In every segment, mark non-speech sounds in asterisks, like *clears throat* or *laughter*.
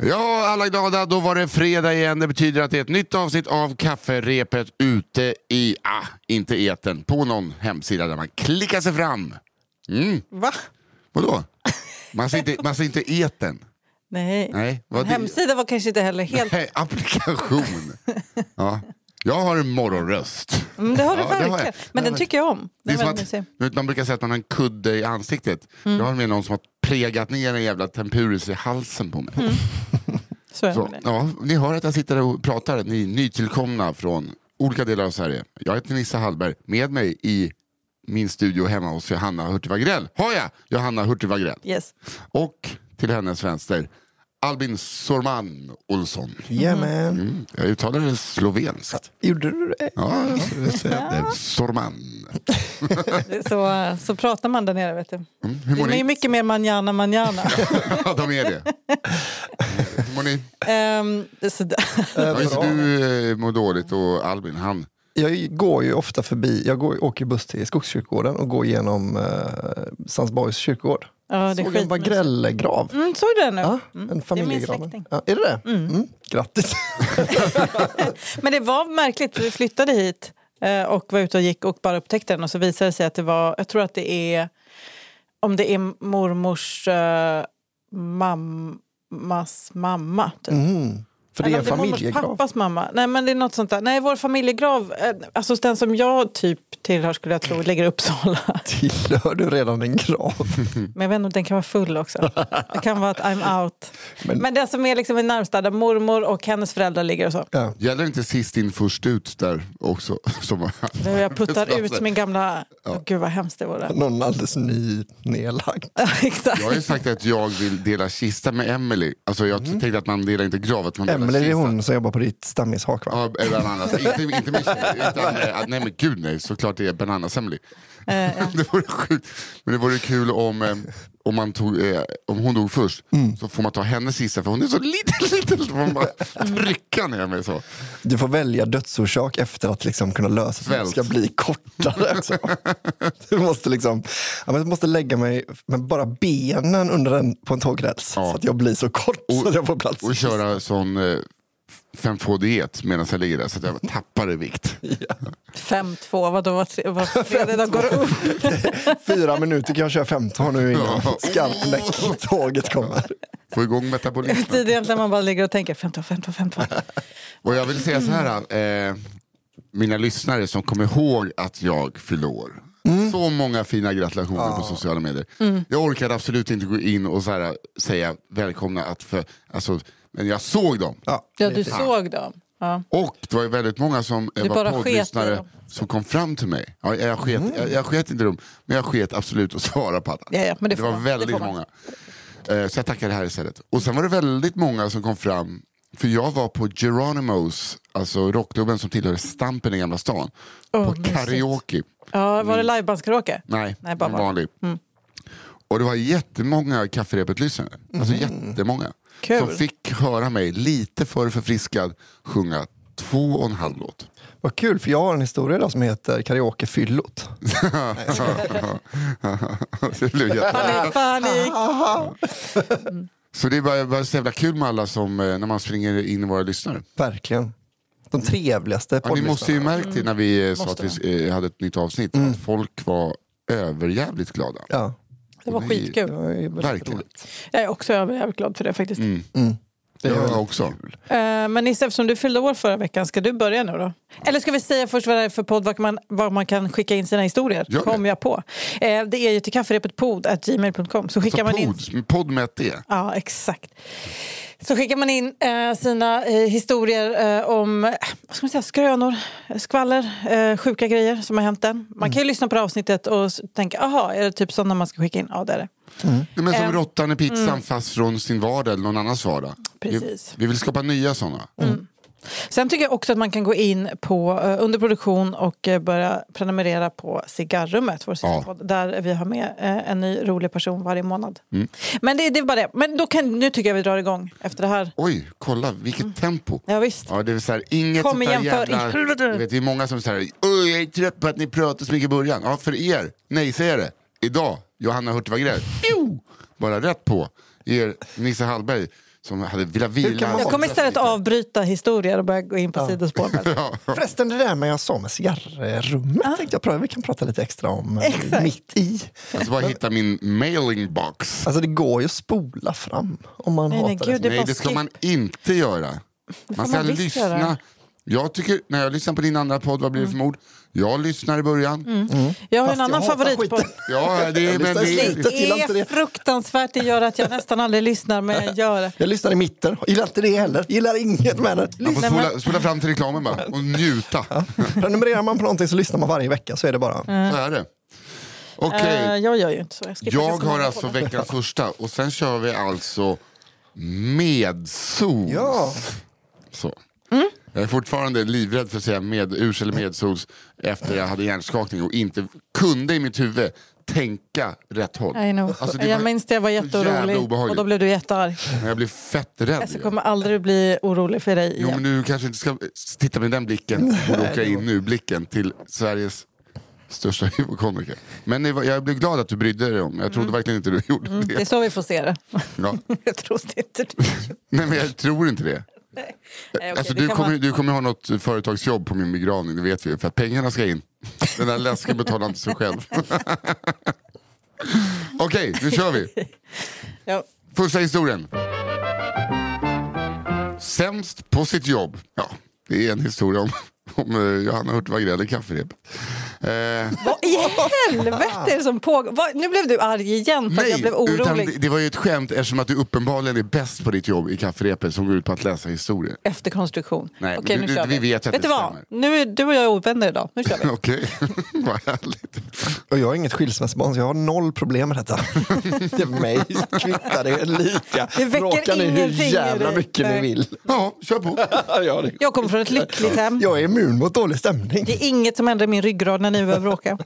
Ja, alla glada. Då var det fredag igen. Det betyder att det är ett nytt avsnitt av Kafferepet ute i, ah, inte eten, på någon hemsida där man klickar sig fram. Mm. Va? Vadå? Man ser inte, man ser inte eten. Nej. Nej, hemsida var kanske inte heller helt... Nej, applikation. Ja. Jag har en morgonröst. Mm, det har du Ja, har verkligen. Det Men har den tycker jag om. Det är som är att, man brukar säga att man har en kudde i ansiktet. Mm. Jag har med någon som har pregat ner en jävla tempuris i halsen på mig. Mm. *laughs* Så är Så, ja, ni hör att jag sitter och pratar, ni nytillkomna från olika delar av Sverige. Jag heter Nissa Hallberg, med mig i min studio hemma hos Johanna Hurtig Wagrell har jag Johanna Hurtig Wagrell. Yes. Och till hennes vänster Albin Sorman Olsson. Jajamän. Mm, jag uttalar det slovenskt. Gjorde du det? Ja, jag säger det. Sorman. *laughs* Så, så pratar man där nere, vet du. Mm, hur mår De är mycket mer manjana manjana. *laughs* Ja, de är det. *laughs* Hur mår ni? um. Ja, just du eh, mår dåligt och Albin, han... Jag går ju ofta förbi, jag går, åker buss till Skogskyrkogården och går genom eh, Sandsborgs kyrkogård. Ja, det Såg en. Wagrell-grav. Mm, såg du det nu? Ja, Mm, en familjegrav. Ja, är det det? Mm. Grattis. *laughs* Men det var märkligt, för vi flyttade hit eh, och var ute och gick och bara upptäckte den och så visade det sig att det var, jag tror att det är, om det är mormors eh, mammas mamma. Typ. Mm. För det är en familjegrav. pappas mamma. Nej men det är något sånt där. Nej vår familjegrav, eh, alltså den som jag typ tillhör skulle jag tro ligger i Uppsala. *laughs* Tillhör du redan en grav? *laughs* Men jag vet inte om den kan vara full också. Det kan vara att I'm out. Men- Men, den som är liksom i närmsta där mormor och hennes föräldrar ligger och så. Ja. Gäller inte sist in först ut där också? *laughs* Som... Jag puttar ut min gamla... Åh, gud vad hemskt det vore. Någon alldeles ny nedlagd. Exakt. Jag har ju sagt att jag vill dela kista med Emily. Alltså jag tänkte att man delar inte grav, att man delar Emelie är hon som jobbar på ditt stammishak va? Ja, bland annat. Inte, inte tjej, utan, eh, nej men gud nej, såklart det är Bananas Emily. Ja. *laughs* det vore sjukt. Men det vore kul om, eh, om, man tog, eh, om hon dog först, Mm. så får man ta hennes kista för hon är så liten, *laughs* liten. Så får man bara trycka ner mig så. Du får välja dödsorsak efter att liksom kunna lösa så att det ska bli kortare. *laughs* också. Du måste, liksom, ja, men jag måste lägga mig med bara benen under en, på en tågräls Ja. så att jag blir så kort så att jag får plats. Och köra sån eh, 5-2-diet medan jag ligger där så att jag tappar i vikt. *laughs* 5-2, vadå var, tre- var *laughs* tredje dag går upp? Fyra minuter kan jag köra 15 nu innan Ja. skarpt näck tåget kommer. Få igång metabolismen. Tidigare när man bara ligger och tänker 15, 15, 15. Och jag vill säga så här, eh, mina lyssnare som kommer ihåg att jag fyllde år. Så många fina gratulationer på sociala medier. Jag orkade absolut inte gå in och så här, säga välkomna, att för, alltså, men jag såg dem. Ja, Ja, det du såg dem. Ja. Och det var ju väldigt många som eh, Du var poddlyssnare som kom fram till mig. Ja, jag, sket, jag, jag sket inte dem, men jag sket absolut att *laughs* svara på alla. Ja, ja, men det får var man. Det väldigt man. många. Eh, Så jag tackar det här istället. Och sen var det väldigt många som kom fram, för jag var på Geronimos, alltså rockklubben som tillhör Stampen i Gamla stan, Åh, på mysigt. karaoke. Ja, var det livebandskaraoke? Nej, Nej, bara en bara. vanlig. Och det var jättemånga kafferepet-lyssnare. Alltså jättemånga. Kul. Som fick höra mig lite för förfriskad sjunga två och en halv låt. Vad kul, för jag har en historia idag som heter Karaokefyllot. *laughs* det blev jätte... Panik, panik. Så det är bara, bara så jävla kul med alla som, eh, när man springer in i våra lyssnare. Verkligen. De trevligaste Ja, ni måste ju poddlyssnarna. märkt det när vi eh, sa att vi eh, hade ett nytt avsnitt, att folk var överjävligt glada. Ja, Det var Det skitkul. det Verkligen. Jag är också jävligt glad för det faktiskt. Det är Jag också. kul. Eh, Men Nisse, eftersom du fyllde år förra veckan, ska du börja nu då? Eller ska vi säga först vad det är för podd, var man, var man kan skicka in sina historier? Gör det. Kom jag på. Eh, Det är ju till kafferepet pod.gmail.com. Så skickar Så man in... podd, podd med ett D. Ja, exakt. Så skickar man in eh, sina eh, historier eh, om eh, vad ska man säga, skrönor, skvaller, eh, sjuka grejer som har hänt den. Man kan ju lyssna på det avsnittet och tänka, aha, är det typ sådana man ska skicka in? Ja, det är det. Nej, Men som Ehm, råttan i pizzan fast från sin vardag eller någon annans vardag. Precis. Vi, vi vill skapa nya sådana. Sen tycker jag också att man kan gå in på eh, under produktion och eh, börja prenumerera på Cigarrummet, vår sista Ja. där vi har med eh, en ny rolig person varje månad. Mm. Men det, det är bara det. Men då kan, nu tycker jag vi drar igång efter det här. Oj, kolla vilket tempo. Ja, visst. Ja, det är så här, inget Kom igen, för i helvete. Vet, det är många som säger Oj, jag är trött på att ni pratar så mycket i början. Ja, för er, nej säger det. Idag, Johanna Hurtig! Bara rätt på. Er Nisse Hallberg som hade velat vila. man Jag kommer istället avbryta historier och börja gå in på sidospår. *laughs* Förresten, det där med jag sa med cigarrrummet tänkte jag prata, vi kan prata lite extra om eh, mitt i. Alltså bara hitta min mailing box. Alltså det går ju att spola fram om man Nej, nej, hatar gud, det. Nej, det ska man inte göra. Man ska man lyssna. göra. Jag tycker, när jag lyssnar på din andra podd, Vad blir det för mord? Jag lyssnar i början. Jag har Fast en annan jag hatar favorit på... skiten. Ja, det är, *laughs* men lyssnar det, slutet. Jag gillar inte Det är det. fruktansvärt, det gör att jag nästan aldrig lyssnar, men jag *laughs* gör det. Jag lyssnar i mitten, gillar inte det heller. Gillar inget med det. man får spola, spola fram till reklamen bara och njuta. Prenumererar man på någonting så lyssnar man varje vecka, så är det bara. Så är det. Okej, Eh, jag gör ju inte så. Jag, skippar jag ganska har många alltså poddar. veckans första och sen kör vi alltså medsols. Ja. Så. Mm. Jag är fortfarande livrädd för att säga med, eller medsols efter jag hade hjärnskakning och inte kunde i mitt huvud tänka rätt håll. I know. Alltså, det jag minns det, jag var jätteorolig. Och då blev du jättearg. Men jag blir fett rädd. Alltså, jag kommer aldrig bli orolig för dig Jo igen. men du kanske inte ska titta med den blicken och åka in nu, blicken till Sveriges största hypokondriker. Men jag blev glad att du brydde dig om, jag trodde verkligen inte du gjorde Mm, det är det. så vi får se det. Ja. *laughs* jag trodde inte det. *laughs* Nej men jag tror inte det. Nej, okej, Alltså, du, kommer, vara- du kommer ha något företagsjobb på min begravning, det vet vi. För att pengarna ska in. Den där läsken betalar inte sig själv. *laughs* Okej, nu kör vi. Ja. Första historien. Sämst på sitt jobb. Ja, det är en historia om, om eh, Johanna Hurtig Wagrell i kafferepet. Eh, Vad i helvete är det som pågår? Nu blev du arg igen för att jag blev utan orolig. det, det var ju ett skämt eftersom att du uppenbarligen är bäst på ditt jobb i kafferepet som går ut på att läsa historier. Efterkonstruktion. Nej, Okej, nu du- kör vi vi. vet att vet det du vad? Nu är du och jag ovänner idag. Nu kör vi. *laughs* Okej, *laughs* vad härligt. Och jag har inget skilsmässobarn så jag har noll problem med detta. *laughs* det är mig kvittar det är lika. Det väcker ni hur jävla mycket Nej. ni vill. Ja, kör på. ja. Jag kommer från ett lyckligt hem. Jag är immun mot dålig stämning. Det är inget som händer i min ryggrad när ni behöver bråka.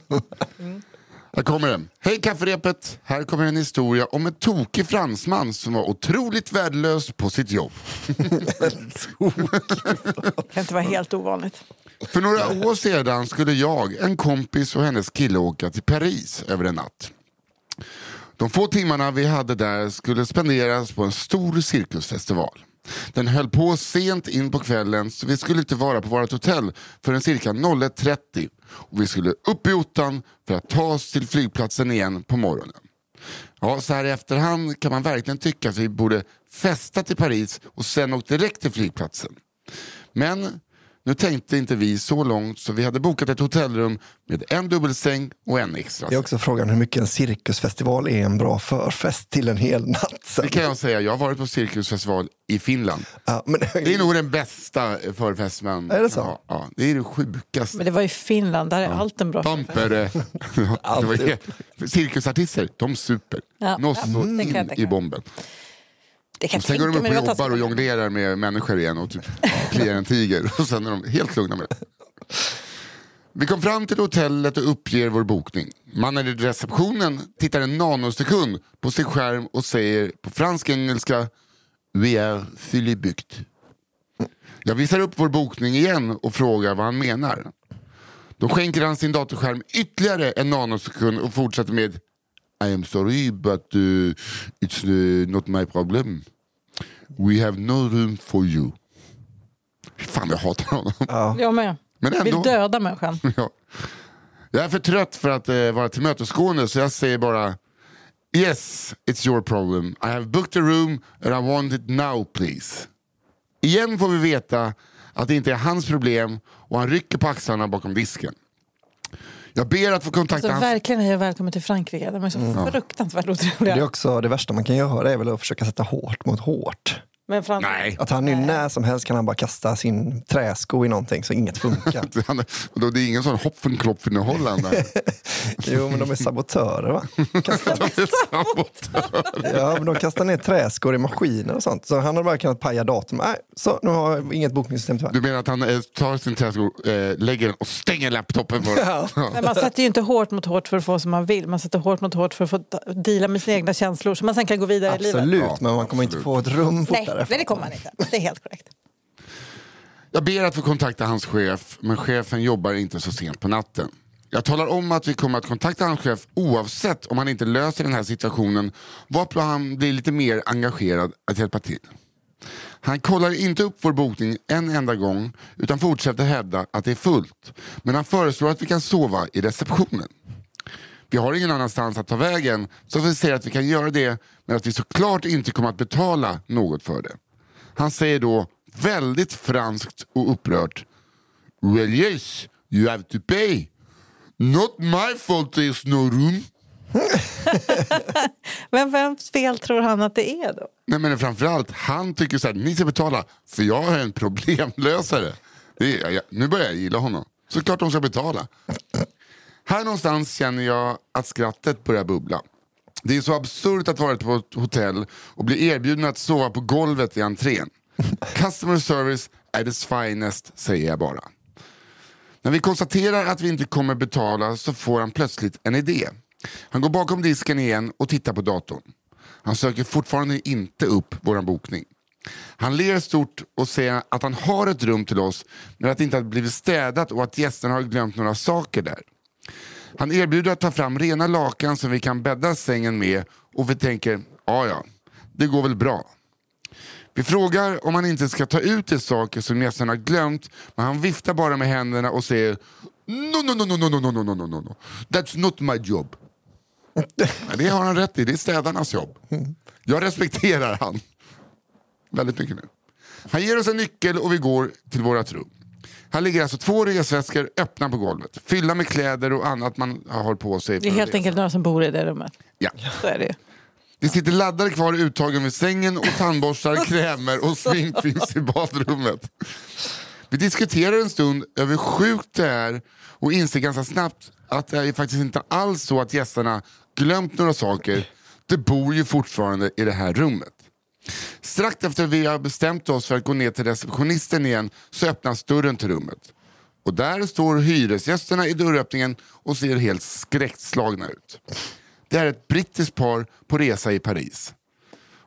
Här kommer den. Hej kafferepet! Här kommer en historia om en tokig fransman som var otroligt värdelös på sitt jobb. Det kan inte vara helt ovanligt. För några år sedan skulle jag, en kompis och hennes kille åka till Paris över en natt. De få timmarna vi hade där skulle spenderas på en stor cirkusfestival. Den höll på sent in på kvällen så vi skulle inte vara på vårt hotell förrän cirka 01.30 och vi skulle upp i ottan för att ta oss till flygplatsen igen på morgonen. Ja, så här i efterhand kan man verkligen tycka att vi borde festa till Paris och sen åkt direkt till flygplatsen. Men nu tänkte inte vi så långt så vi hade bokat ett hotellrum med en dubbelsäng och en extra. Det är också frågan hur mycket en cirkusfestival är en bra förfest till en hel natt. sen. Det kan jag säga, jag har varit på cirkusfestival i Finland. Ja, men, Det är nog den bästa förfesten man Är det så? Ja, ja, det är det sjukaste. Men det var i Finland, där är allt en bra ja, *laughs* helt, *laughs* cirkusartister, de super. Ja, Nås ja, så det kan jag in i bomben. Det kan sen går de upp och jobbar och jonglerar med människor igen och typ *laughs* kliar en tiger. Och sen är de helt lugna med det. Vi kom fram till hotellet och uppger vår bokning. Mannen i receptionen tittar en nanosekund på sin skärm och säger på fransk engelska Vi är Philibukt. Jag visar upp vår bokning igen och frågar vad han menar. Då skänker han sin datorskärm ytterligare en nanosekund och fortsätter med I am sorry but uh, it's uh, not my problem. We have no room for you. Fan jag hatar honom. Jag med. Men ändå. Vill döda människan. *laughs* Ja. Jag är för trött för att eh, vara tillmötesgående så jag säger bara Yes, it's your problem. I have booked a room and I want it now please. Igen får vi veta att det inte är hans problem och han rycker på axlarna bakom disken. Jag ber att få kontakta Så hans... verkligen är jag välkommen till Frankrike. De är så fruktansvärt det är otrevliga. också det värsta man kan göra är väl att försöka sätta hårt mot hårt. Men Frans... Nej. Att han nu när som helst kan han bara kasta sin träsko i någonting så inget funkar. *laughs* Han, och då, det är ingen sån Hopfenklopfen i Holland. Jo, men de är sabotörer va? Kastar, *laughs* De är *laughs* sabotör. ja, men de kastar ner träskor i maskiner och sånt. Så han har bara kunnat paja datorn. Nej, så nu har jag inget bokningssystem tyvärr. Du menar att han eh, tar sin träsko, eh, lägger den och stänger laptopen på den? Ja. Men man sätter ju inte hårt mot hårt för att få som man vill. Man sätter hårt mot hårt för att få deala med sina egna känslor så man sen kan gå vidare i livet. Absolut, Ja, men man kommer inte absolut. få ett rum Nej, fortare. nej, det kommer man inte. Det är helt korrekt. Jag ber att få kontakta hans chef, men chefen jobbar inte så sent på natten. Jag talar om att vi kommer att kontakta hans chef oavsett om han inte löser den här situationen, varpå han blir lite mer engagerad att hjälpa till. Han kollar inte upp vår bokning en enda gång utan fortsätter hävda att det är fullt. Men han föreslår att vi kan sova i receptionen. Vi har ingen annanstans att ta vägen så vi säger att vi kan göra det men att vi såklart inte kommer att betala något för det. Han säger då väldigt franskt och upprört Well yes, you have to pay. Not my fault there's no room. *laughs* Men vems fel tror han att det är då? Nej men framförallt, han tycker så här, ni ska betala för jag är en *laughs* problemlösare. Är, jag, nu börjar jag gilla honom. Såklart de ska betala. Här någonstans känner jag att skrattet börjar bubbla. Det är så absurt att vara på ett hotell och bli erbjuden att sova på golvet i entrén. *laughs* Customer service är dess finest, säger jag bara. När vi konstaterar att vi inte kommer betala så får han plötsligt en idé. Han går bakom disken igen och tittar på datorn. Han söker fortfarande inte upp vår bokning. Han ler stort och säger att han har ett rum till oss men att det inte har blivit städat och att gästerna har glömt några saker där. Han erbjuder att ta fram rena lakan som vi kan bädda sängen med och vi tänker, ja ja, det går väl bra. Vi frågar om han inte ska ta ut de saker som gästerna har glömt men han viftar bara med händerna och säger No, no, no, no, no, no, no, no, no, no, no. That's not my job. Det har han rätt i, det är städarnas jobb. Jag respekterar han. Väldigt mycket nu. Han ger oss en nyckel och vi går till vårat rum. Här ligger alltså två resväskor öppna på golvet. Fyllda med kläder och annat man har på sig. Det är helt enkelt några som bor i det rummet. Ja. Så är det. Det sitter laddare kvar i uttagen vid sängen och tandborstar, *laughs* krämer och smink finns i badrummet. Vi diskuterar en stund över hur sjukt det är och inser ganska snabbt att det är faktiskt inte alls så att gästerna glömt några saker. Det bor ju fortfarande i det här rummet. Strax efter vi har bestämt oss för att gå ner till receptionisten igen så öppnas dörren till rummet. Och där står hyresgästerna i dörröppningen och ser helt skräckslagna ut. Det är ett brittiskt par på resa i Paris.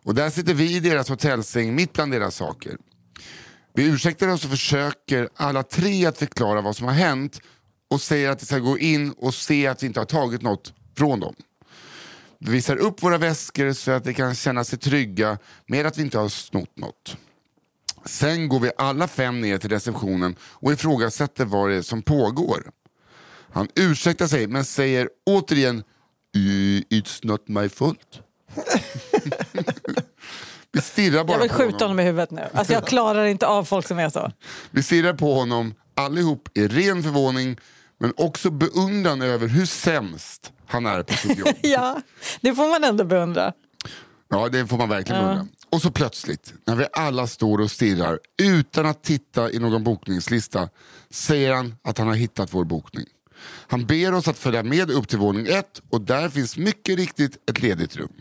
Och där sitter vi i deras hotellsäng mitt bland deras saker. Vi ursäktar oss och försöker alla tre att förklara vad som har hänt och säger att vi ska gå in och se att vi inte har tagit något från dem. Vi visar upp våra väskor så att de kan känna sig trygga med att vi inte har snott något. Sen går vi alla fem ner till receptionen och ifrågasätter vad det är som pågår. Han ursäktar sig men säger återigen "Eh, It's not my fault. *laughs* Vi stirrar bara Jag vill på skjuta honom. honom i huvudet nu. Alltså jag klarar inte av folk som är så. Vi stirrar på honom allihop i ren förvåning men också beundran över hur sämst han är på sitt jobb. *laughs* Ja, det får man ändå beundra. Ja, det får man verkligen beundra. Och så plötsligt, när vi alla står och stirrar utan att titta i någon bokningslista, säger han att han har hittat vår bokning. Han ber oss att följa med upp till våning ett och där finns mycket riktigt ett ledigt rum.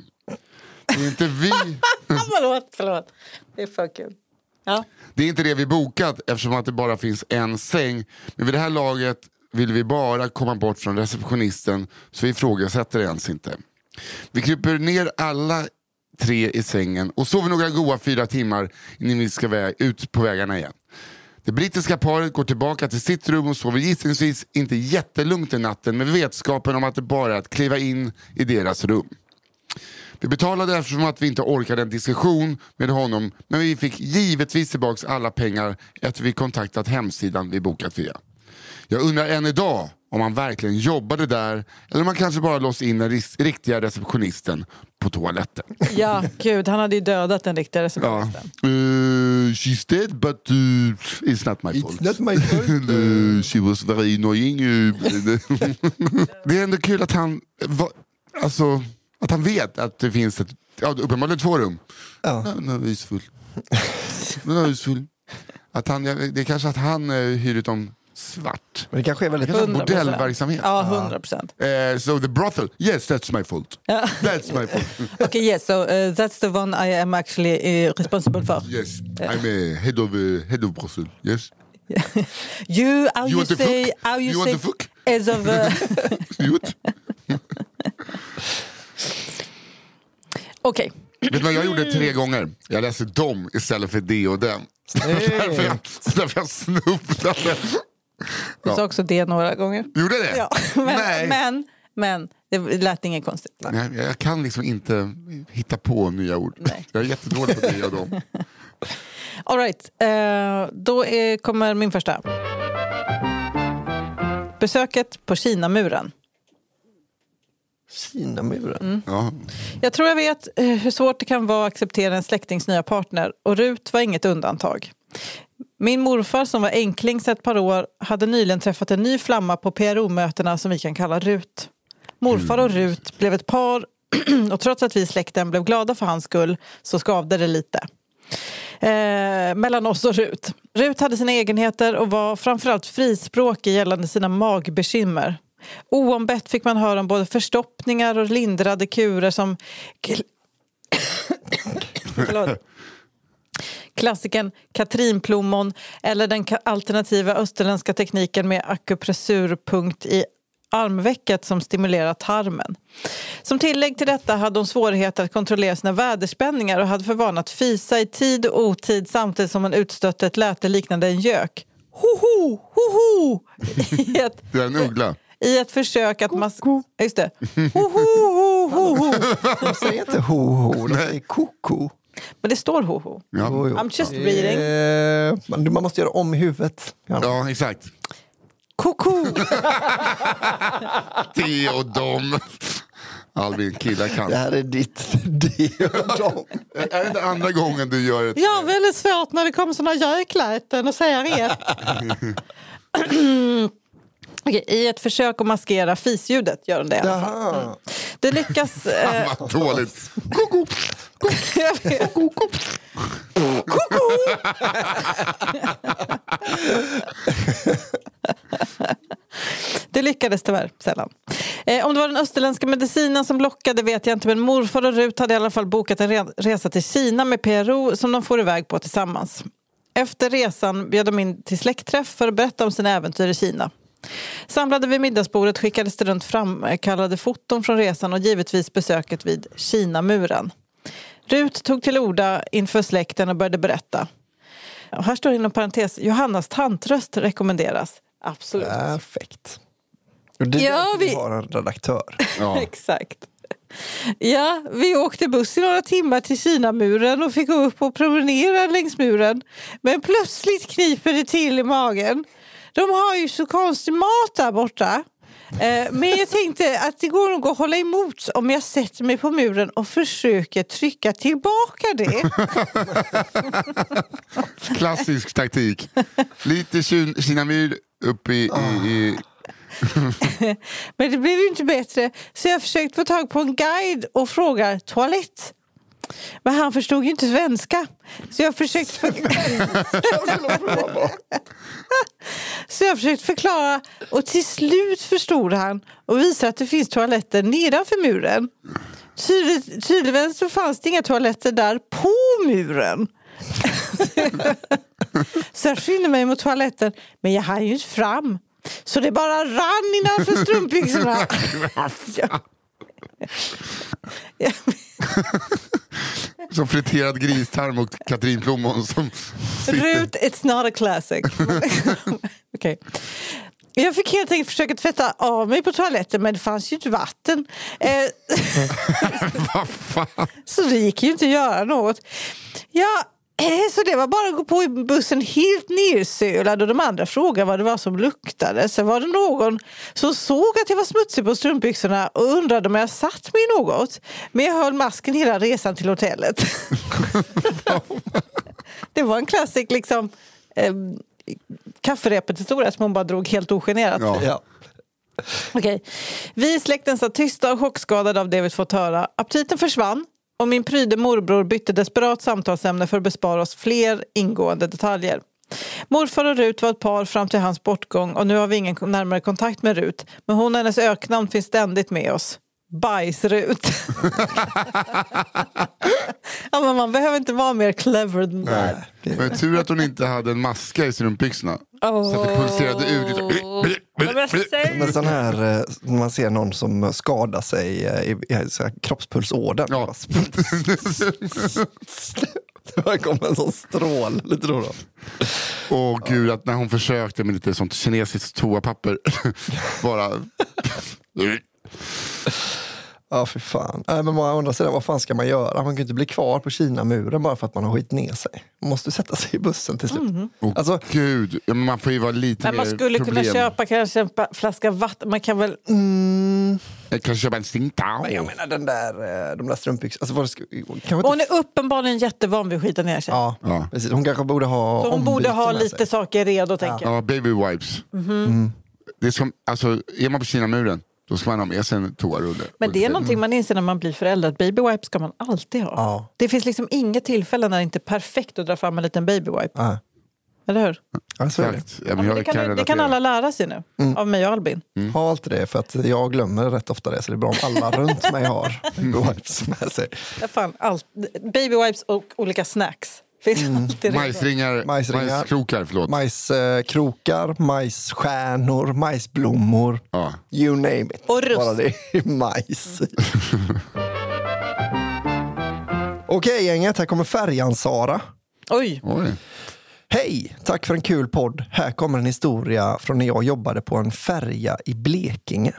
Det är inte vi... *laughs* förlåt, förlåt. Det är för kul. Ja. Det är inte det vi bokat eftersom att det bara finns en säng. Men vid det här laget vill vi bara komma bort från receptionisten så vi ifrågasätter det ens inte. Vi kryper ner alla tre i sängen och sover några goa fyra timmar innan vi ska vä- ut på vägarna igen. Det brittiska paret går tillbaka till sitt rum och sover gissningsvis inte jättelugnt i natten med vetskapen om att det bara är att kliva in i deras rum. Vi betalade eftersom att vi inte orkade en diskussion med honom men vi fick givetvis tillbaka alla pengar efter vi kontaktat hemsidan vi bokat via. Jag undrar än idag om han verkligen jobbade där eller om han kanske bara låst in den ris- riktiga receptionisten på toaletten. ja, gud, han hade ju dödat den riktiga Ja. receptionisten. Uh, she's dead but uh, it's not my fault. It's not my fault. *laughs* Uh, she was very annoying. uh, *laughs* det är ändå kul att han, va, alltså, att han vet att det finns ett, ja, uppenbarligen två rum. Ja. Den är husfull. Den är husfull. Att han, det är kanske att han uh, hyr ut dem svart. Men det kanske är väldigt... Kanske 100%. modellverksamhet. Ja, 100 procent. Uh, so the brothel, yes that's my fault. That's my fault. *laughs* Okay, yes, so uh, that's the one I am actually uh, responsible for. Yes, I'm a head of, uh, head of brothel. Yes. *laughs* You, how You you, want say, how you, You want say, the fuck? as of, uh? *laughs* Okej, Vet du vad jag gjorde tre gånger? Jag läste dem istället för det och den. därför, jag, därför jag snubblade. Du sa också det några gånger. Gjorde det? Ja, *laughs* men, Nej. men, men det lät inget konstigt. Nej, jag kan liksom inte hitta på nya ord. Nej. Jag är jättedålig på det och dem. *laughs* All right, eh, då är, kommer min första. Besöket på Kinamuren. Kinamuren. Ja. Jag tror jag vet eh, hur svårt det kan vara att acceptera en släktings nya partner och Rut var inget undantag. Min morfar som var enkling sedan ett par år hade nyligen träffat en ny flamma på PRO-mötena som vi kan kalla Rut. Morfar och Rut blev ett par *clears throat* och trots att vi i släkten blev glada för hans skull så skavde det lite. Eh, mellan oss och Rut. Rut hade sina egenheter och var framförallt frispråkig gällande sina magbekymmer. Oombett fick man höra om både förstoppningar och lindrade kurer som *coughs* Klassiken katrinplommon eller den alternativa österländska tekniken med akupressurpunkt i armvecket som stimulerar tarmen. Som tillägg till detta hade hon svårigheter att kontrollera sina väderspänningar och hade för vana att fisa i tid och otid samtidigt som hon utstötte ett läte liknande en gök. Hoho, hoho! *laughs* I ett, Det är en uggla. i ett försök att... Mas- Just det. Hoho, *laughs* ho, ho, ho. De säger inte ho ho, de säger koko. Men det står hoho. Ja. Jo, jo. I'm just reading. Eh, man, man måste göra om i huvudet. Ja. ja, exakt. Koko! *laughs* Det och dem. Albin, killar kan. Det här är ditt *laughs* det och dem. Är det inte andra gången du gör ett... Jag har väldigt svårt när det kommer såna gökläten och säger rätt. *laughs* Okej, I ett försök att maskera fisljudet gör hon det i alla fall. Jaha. Det lyckas... *laughs* Eh, Vad dåligt. jag vet. Koko! Det lyckades tyvärr sällan. Eh, om det var den österländska medicinen som lockade vet jag inte men morfar och Rut hade i alla fall bokat en re- resa till Kina med PRO som de får iväg på tillsammans. Efter resan bjöd de in till släktträff för att berätta om sina äventyr i Kina. Samlade vid middagsbordet skickades det runt framkallade foton från resan och givetvis besöket vid Kinamuren. Rut tog till orda inför släkten och började berätta. Och här står det inom parentes, Johannas tantröst rekommenderas. Absolut. Perfekt. Och det är Ja, vi- har en redaktör. *laughs* Ja. Exakt. Ja, vi åkte buss i några timmar till Kinamuren och fick gå upp och promenera längs muren. Men plötsligt kniper det till i magen. De har ju så konstig mat där borta. Eh, Men jag tänkte att det går nog att hålla emot om jag sätter mig på muren och försöker trycka tillbaka det. *laughs* Klassisk taktik. Lite Kin- Kinnamyr upp i... i, i *laughs* Men det blev ju inte bättre så jag försökte få tag på en guide och frågar toalett. Men han förstod ju inte svenska. Så jag försökte, så jag försökte förklara och till slut förstod han och visade att det finns toaletter nedanför muren. Tydligen så fanns det inga toaletter där på muren. så jag skyndade mig mot toaletten men jag hann ju inte fram. Så det bara rann innanför strumpbyxorna. *laughs* *laughs* Som friterad gristarm och Katrin Plommon som sitter... Rut, it's not a classic. *laughs* Okej. Jag fick helt enkelt försöka tvätta av mig på toaletten men det fanns ju inte vatten. Eh, *laughs* så det gick ju inte att göra något. Ja, eh, så det var bara att gå på i bussen helt nersölad och de andra frågade vad det var som luktade. Sen var det någon som såg att jag var smutsig på strumpbyxorna och undrade om jag satt mig i något. Men jag höll masken hela resan till hotellet. *laughs* det var en klassik liksom. Eh, kafferepet historia som hon bara drog helt ogenerat. Ja. Ja. Okej. Vi i släkten satt tysta och chockskadade av det vi fått höra. Aptiten försvann och min pryde morbror bytte desperat samtalsämne för att bespara oss fler ingående detaljer. Morfar och Rut var ett par fram till hans bortgång och nu har vi ingen närmare kontakt med Rut. Men hon och hennes öknamn finns ständigt med oss. Bajsrut. ja, *laughs* men man behöver inte vara mer clever än det. Nej. Men tur att hon inte hade en maska i strumpbyxorna. Så att det pulserade ur lite. Men sån här, eh, när man ser någon som skadar sig eh, i, i så här kroppspulsådern. Ja. Det kommer en sån strål lite då. Åh gud, att när hon försökte med lite sånt kinesiskt toapapper. *laughs* bara... Ja, för fan. Nej, men å andra sidan, vad fan ska man göra? Man kan ju inte bli kvar på Kinamuren bara för att man har skit ner sig. Man måste sätta sig i bussen till slut. Åh Alltså- gud, ja, men man får ju vara lite Men man skulle kunna problem. köpa kanske en flaska vatten. Man kan väl... Jag kanske köpa en Tsingtao. Men jag menar den där, eh, de där strumpbyxorna. Alltså, vad det ska- kanske Hon inte... är uppenbarligen jättevan vid att skita ner sig. Ja, Ja. precis. Hon kanske borde ha Så hon borde ha lite sig. saker redo, tänker jag. Ja, baby wipes. Mhm. Det är, som, alltså, är man på Kinamuren, då ska man ha med sig en toarulle. Men det är någonting man inser när man blir förälder. att Baby wipe ska man alltid ha. Ja. Det finns liksom inget tillfälle när det inte är perfekt att dra fram en liten baby wipe. Ja, Eller hur? ja, så är det. Ja, men jag det, kan, det kan alla lära sig nu. Av mig och Albin. Ha alltid det, för att jag glömmer rätt ofta det. Så det är bra om alla *laughs* runt mig har wipes med sig. Ja, fan, allt. Baby wipes och olika snacks. Finns alltid redo. Majsringar, Majsringar. majskrokar, förlåt. Majskrokar, majsstjärnor, majsblommor. Ja. You name it. Och rust. Bara det är majs. *laughs* Okej gänget, här kommer färjan Sara. Oj, Oj. Hej! Tack för en kul podd. Här kommer en historia från när jag jobbade på en färja i Blekinge.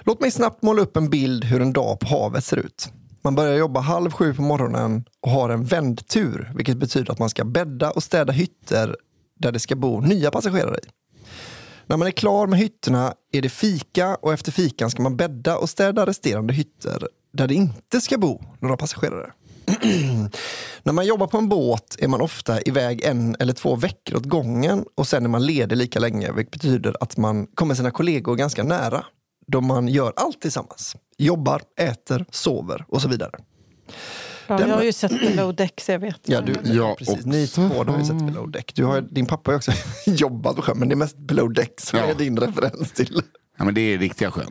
Låt mig snabbt måla upp en bild hur en dag på havet ser ut. Man börjar jobba halv sju på morgonen och har en vändtur, vilket betyder att man ska bädda och städa hytter där det ska bo nya passagerare i. När man är klar med hytterna är det fika och efter fikan ska man bädda och städa resterande hytter där det inte ska bo några passagerare. *clears throat* När man jobbar på en båt är man ofta iväg en eller två veckor åt gången och sen är man ledig lika länge, vilket betyder att man kommer sina kollegor ganska nära då man gör allt tillsammans. Jobbar, äter, sover och så vidare. ja, Den- jag har ju sett Below Deck så jag vet. Ja, du, Ja, precis. och- Ni två har ju sett below deck. Du har, din pappa har också *laughs* jobbat på sjön, men det är mest below deck som Ja. är din referens till. Ja, men det är riktiga sjön.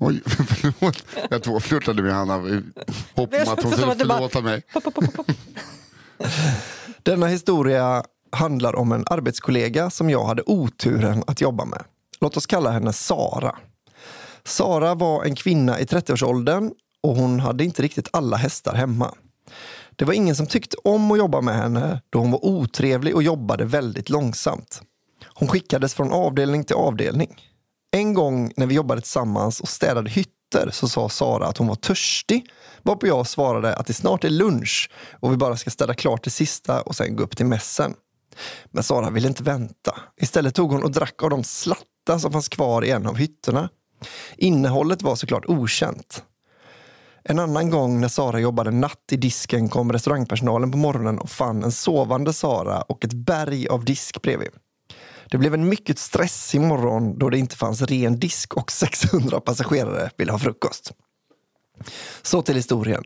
Oj, *laughs* förlåt. Jag tåflörtade med Hanna i hopp om att hon skulle förlåta mig. Pop, pop, pop, pop. Denna historia handlar om en arbetskollega som jag hade oturen att jobba med. Låt oss kalla henne Sara. Sara var en kvinna i 30-årsåldern och hon hade inte riktigt alla hästar hemma. Det var ingen som tyckte om att jobba med henne då hon var otrevlig och jobbade väldigt långsamt. Hon skickades från avdelning till avdelning. En gång när vi jobbade tillsammans och städade hytter så sa Sara att hon var törstig varpå jag svarade att det snart är lunch och vi bara ska städa klart det sista och sen gå upp till mässen. Men Sara ville inte vänta. Istället tog hon och drack av de slattar som fanns kvar i en av hytterna. Innehållet var såklart okänt. En annan gång när Sara jobbade natt i disken kom restaurangpersonalen på morgonen och fann en sovande Sara och ett berg av disk bredvid. Det blev en mycket stressig morgon då det inte fanns ren disk och *laughs* 600 passagerare ville ha frukost. Så till historien.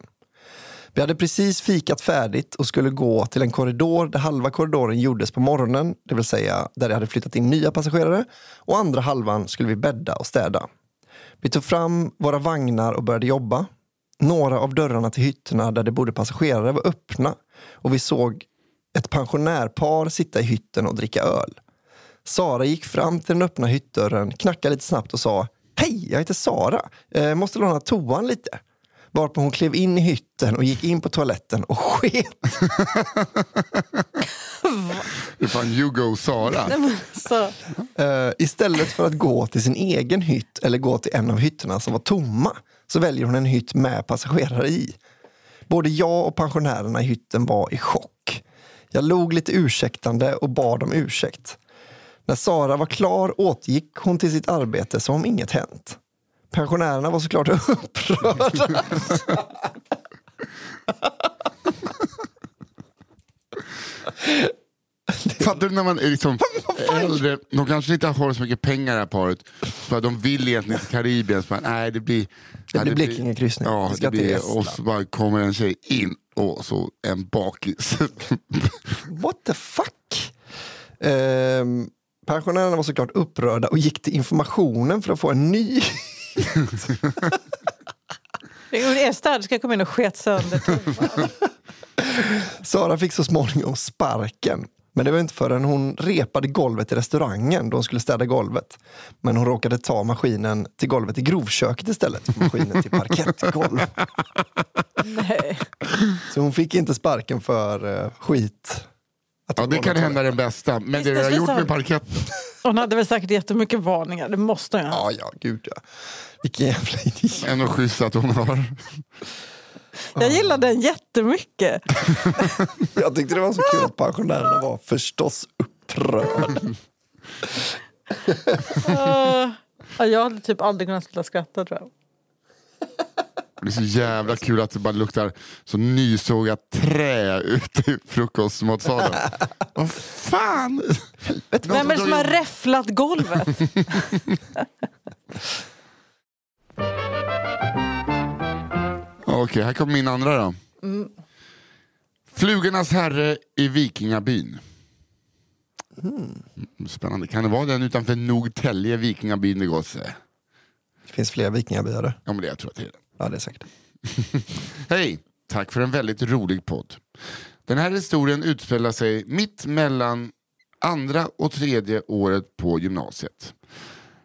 Vi hade precis fikat färdigt och skulle gå till en korridor där halva korridoren gjordes på morgonen, det vill säga där det hade flyttat in nya passagerare och andra halvan skulle vi bädda och städa. Vi tog fram våra vagnar och började jobba. Några av dörrarna till hytterna där det bodde passagerare var öppna och vi såg ett pensionärpar sitta i hytten och dricka öl. Sara gick fram till den öppna hyttdörren, knackade lite snabbt och sa Hej, jag heter Sara. Eh, måste låna toan lite. Varpå hon klev in i hytten och gick in på toaletten och sket. Hur fan you go Sara? Så, Eh, istället för att gå till sin egen hytt eller gå till en av hytterna som var tomma så väljer hon en hytt med passagerare i. Både jag och pensionärerna i hytten var i chock. Jag log lite ursäktande och bad om ursäkt. När Sara var klar återgick hon till sitt arbete som om inget hänt. Pensionärerna var såklart *laughs* upprörda. Fattar du när man är liksom *laughs* äldre, de kanske inte har så mycket pengar det här paret, för de vill egentligen till Karibien, så bara, nej det blir... Det nej, blir Blekingekryssning. Ja, det blir, och så bara kommer en tjej in och så en bakis. *laughs* What the fuck? Ehm, pensionärerna var såklart upprörda och gick till informationen för att få en ny. Er städerska kom in och sket sönder. *laughs* Sara fick så småningom sparken. Men det var inte förrän hon repade golvet i restaurangen då hon skulle städa golvet. Men hon råkade ta maskinen till golvet i grovköket istället för maskinen till parkettgolv. *laughs* Nej. Så hon fick inte sparken för eh, skit. Att Ja, det kan hända den bästa, men det du Visst, har visst, gjort med visst. parketten. Hon hade väl säkert jättemycket varningar, det måste hon ju ha. Ja, ja, gud ja. Vilken jävla idiot. Ändå schysst att hon har. Jag gillar den jättemycket. *laughs* Jag tyckte det var så kul att pensionärerna var förstås upprörda. Uh, *laughs* ja, jag hade typ aldrig kunnat sluta skratta tror jag. Det är så jävla kul att det bara luktar så nysågat trä ute i frukostmatsalen. *laughs* Vad fan! Vem är det som har räfflat golvet? *laughs* Okej, här kommer min andra då. Flugornas herre i Vikingabyn. Mm, Spännande. Kan det vara den utanför Nogtälje, Vikingabyn det går sig? Det finns fler vikingabyar. Ja, men det jag tror är det. Ja, det är säkert. *laughs* Hej! Tack för en väldigt rolig podd. Den här historien utspelar sig mitt mellan andra och tredje året på gymnasiet.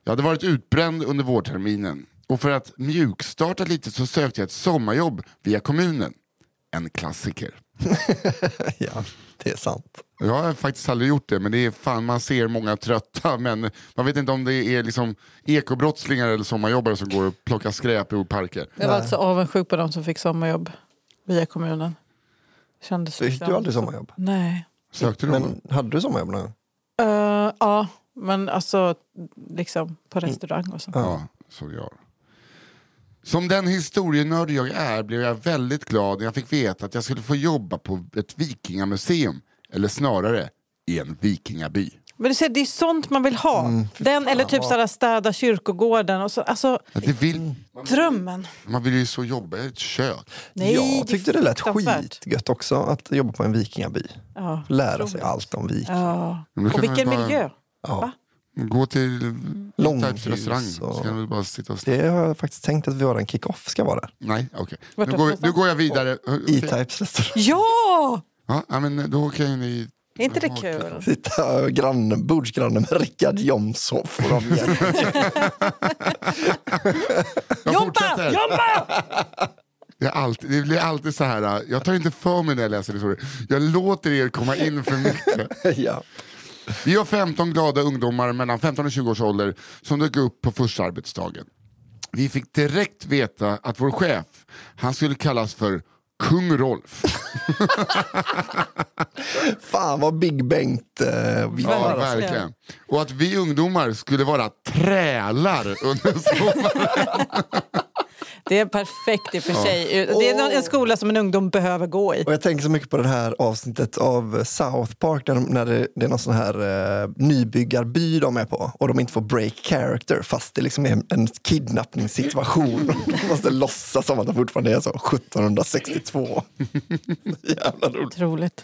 Jag hade varit utbränd under vårterminen och för att mjukstarta lite så sökte jag ett sommarjobb via kommunen. En klassiker. *laughs* ja, det är sant. Jag har faktiskt aldrig gjort det, men det är fan, man ser många trötta men man vet inte om det är liksom ekobrottslingar eller sommarjobbare som går och plockar skräp ur parker. Jag var alltså avundsjuk på de som fick sommarjobb via kommunen. Kändes Fick liksom du aldrig så- sommarjobb? Nej. Sökte du någon? Men hade du sommarjobb någon gång? Eh, ja, men alltså liksom på restaurang och så. Ja, så jag. Som den historienörd jag är blev jag väldigt glad när jag fick veta att jag skulle få jobba på ett vikingamuseum. Eller snarare i en vikingaby. Men du ser, det är sånt man vill ha. Mm, Den eller typ sådär städa kyrkogården. Och så, alltså, Ja, det vill, drömmen. man vill ju så jobba i ett kök. Nej, jag tyckte det lät skitgött också att jobba på en vikingaby. Ja, Lära sig allt om viking. Ja. Och vilken bara miljö. Ja. Gå till Långhus Types restaurang och- du bara sitta och. Det har jag faktiskt tänkt att våran kick-off ska vara där. Nej, okej. Vart Nu, går- nu går jag vidare. E-Types restaurang. Ja! Ja, men då kan ni... Är inte det kul? Sitta granne, bordsgranne med Rickard Jomshof och de gängen. *laughs* Jag Jobba! fortsätter. Jobba! Det, är alltid, det blir alltid så här, jag tar inte för mig när jag läser historier. Jag låter er komma in för mycket. *laughs* ja. Vi var 15 glada ungdomar mellan 15 och 20 års ålder som dök upp på första arbetsdagen. Vi fick direkt veta att vår chef, han skulle kallas för Kung Rolf. *laughs* Fan vad Big Bengt eh, vi Ja, var. verkligen. Och att vi ungdomar skulle vara trälar under sommaren. *laughs* Det är perfekt i och för sig. Det är en skola som en ungdom behöver gå i. Och jag tänker så mycket på det här avsnittet av South Park där de, när det, det är någon sån här eh, nybyggarby de är på och de inte får break character fast det liksom är en, en kidnappningssituation. *laughs* de måste låtsas som att de fortfarande är så 1762. *laughs* Jävla roligt. Otroligt.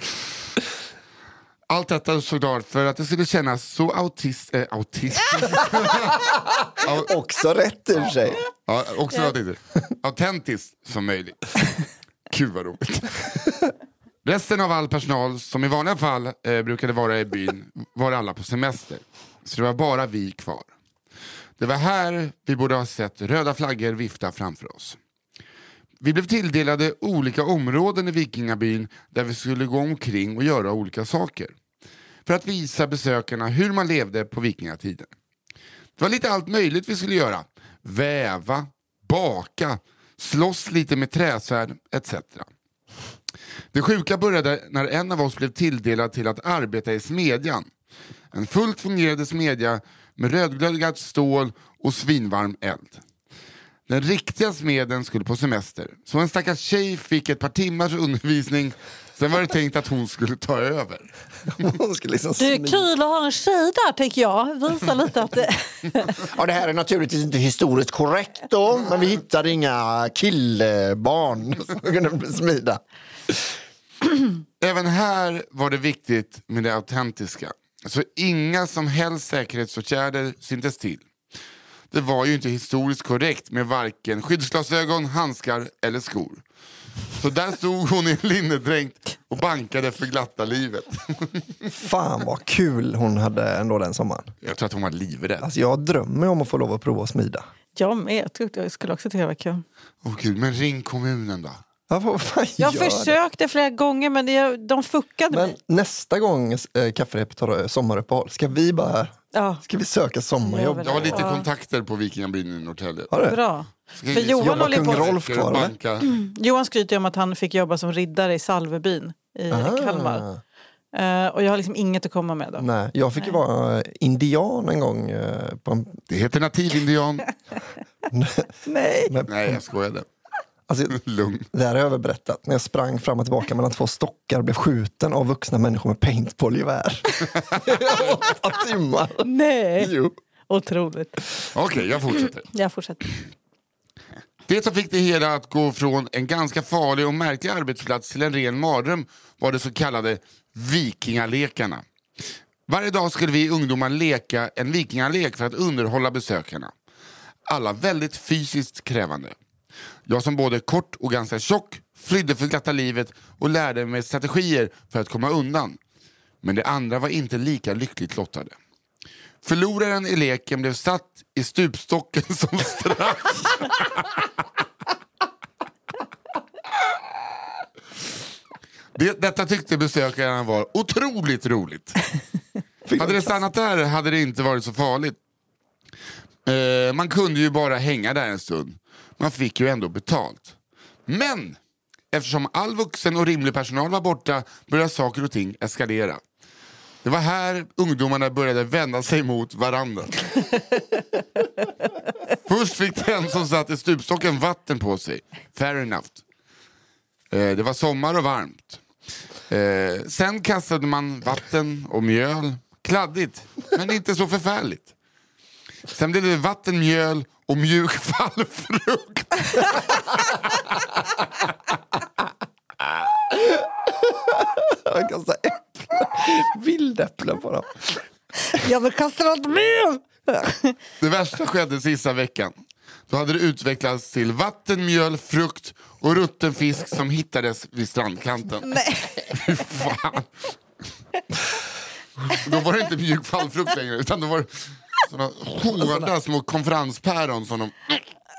Allt detta såklart för att det skulle kännas så autist, äh, autistiskt. *laughs* Också rätt i sig. ja, också autistiskt. autentiskt som möjligt. Gud vad roligt. Resten av all personal som i vanliga fall eh, brukade vara i byn var alla på semester. Så det var bara vi kvar. Det var här vi borde ha sett röda flaggor vifta framför oss. Vi blev tilldelade olika områden i vikingabyn där vi skulle gå omkring och göra olika saker. För att visa besökarna hur man levde på vikingatiden. Det var lite allt möjligt vi skulle göra. Väva, baka, slåss lite med träsvärd etc. Det sjuka började när en av oss blev tilldelad till att arbeta i smedjan. En fullt fungerande smedja med rödglödgat stål och svinvarm eld. Den riktiga smeden skulle på semester, så en stackars tjej fick ett par timmars undervisning Sen var det tänkt att hon skulle ta över. *laughs* Hon skulle liksom Det är kul att ha en tjej där tycker jag. Visa lite att det... *laughs* Ja, det här är naturligtvis inte historiskt korrekt då, men vi hittade inga killbarn *laughs* som kunde smida. *clears throat* Även här var det viktigt med det autentiska. Så inga som helst säkerhetsåtgärder syntes till. Det var ju inte historiskt korrekt med varken skyddsglasögon, handskar eller skor. Så där stod hon i linnedränkt och bankade för glatta livet. Fan vad kul hon hade ändå den sommaren. Jag tror att hon var livrädd. Alltså jag drömmer om att få lov att prova att smida. Jag med. Jag tyckte jag skulle också tycka det var kul. Åh gud, men ring kommunen då. Ja, vad fan Jag gör det? försökte flera gånger men det, de fuckade Men mig. nästa gång eh, kafferepet har sommaruppehåll, ska vi bara Ja, ska vi söka sommarjobb? Ja, Jag har lite Ja. kontakter på Vikingabyn i Norrtälje. Har du? bra. För Johan håller på... Rolf kvar, banka. Johan skryter om att han fick jobba som riddare i Salvebyn i Kalmar. Eh, och jag har liksom inget att komma med då. Nej, jag fick ju vara eh, indian en gång. eh, På en, Det heter nativindian. *laughs* Nej. Nej, jag skojade. alltså, *laughs* Lugn. det här har jag överberättat. När jag sprang fram och tillbaka mellan två stockar och blev skjuten av vuxna människor med paintballgevär. I *laughs* åtta timmar. Nej. Jo. Otroligt. Okej, jag fortsätter. Jag fortsätter. Det som fick det hela att gå från en ganska farlig och märklig arbetsplats till en ren mardröm var de så kallade vikingalekarna. Varje dag skulle vi ungdomar leka en vikingalek för att underhålla besökarna. Alla väldigt fysiskt krävande. Jag som både kort och ganska tjock flydde för glatta livet och lärde mig strategier för att komma undan. Men de andra var inte lika lyckligt lottade. Förloraren i leken blev satt i stupstocken *laughs* som straff. Det, detta tyckte besökarna var otroligt roligt. hade det stannat där hade det inte varit så farligt. Eh, man kunde ju bara hänga där en stund. Man fick ju ändå betalt. Men eftersom all vuxen och rimlig personal var borta började saker och ting eskalera. Det var här ungdomarna började vända sig mot varandra. *laughs* Först fick den som satt i stupstocken vatten på sig. Fair enough. Eh, det var sommar och varmt. Eh, sen kastade man vatten och mjöl. Kladdigt, men inte så förfärligt. Sen blev det vatten, mjöl och mjuk fallfrukt. *laughs* Kastade äpplen. *laughs* Vildäpplen dem. Jag vill kasta något mer! Det värsta skedde sista veckan. Då hade det utvecklats till vatten, mjöl, frukt och rutten fisk som hittades vid strandkanten. Nej. Fy fan. Då var det inte mjuk fallfrukt längre utan då var det såna hårda små konferenspäron som de...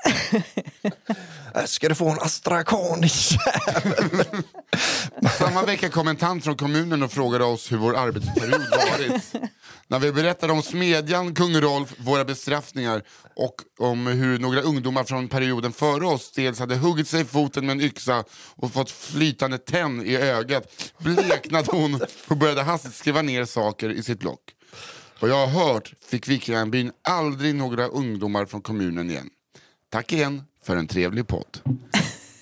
*laughs* Äh, ska du få en astrakan i Samma vecka kom en tant från kommunen och frågade oss hur vår arbetsperiod varit. När vi berättade om smedjan, kung Rolf, våra bestraffningar och om hur några ungdomar från perioden före oss dels hade huggit sig i foten med en yxa och fått flytande tenn i ögat bleknade hon och började hastigt skriva ner saker i sitt block. Vad jag har hört fick vikingabyn aldrig några ungdomar från kommunen igen. Tack igen för en trevlig podd.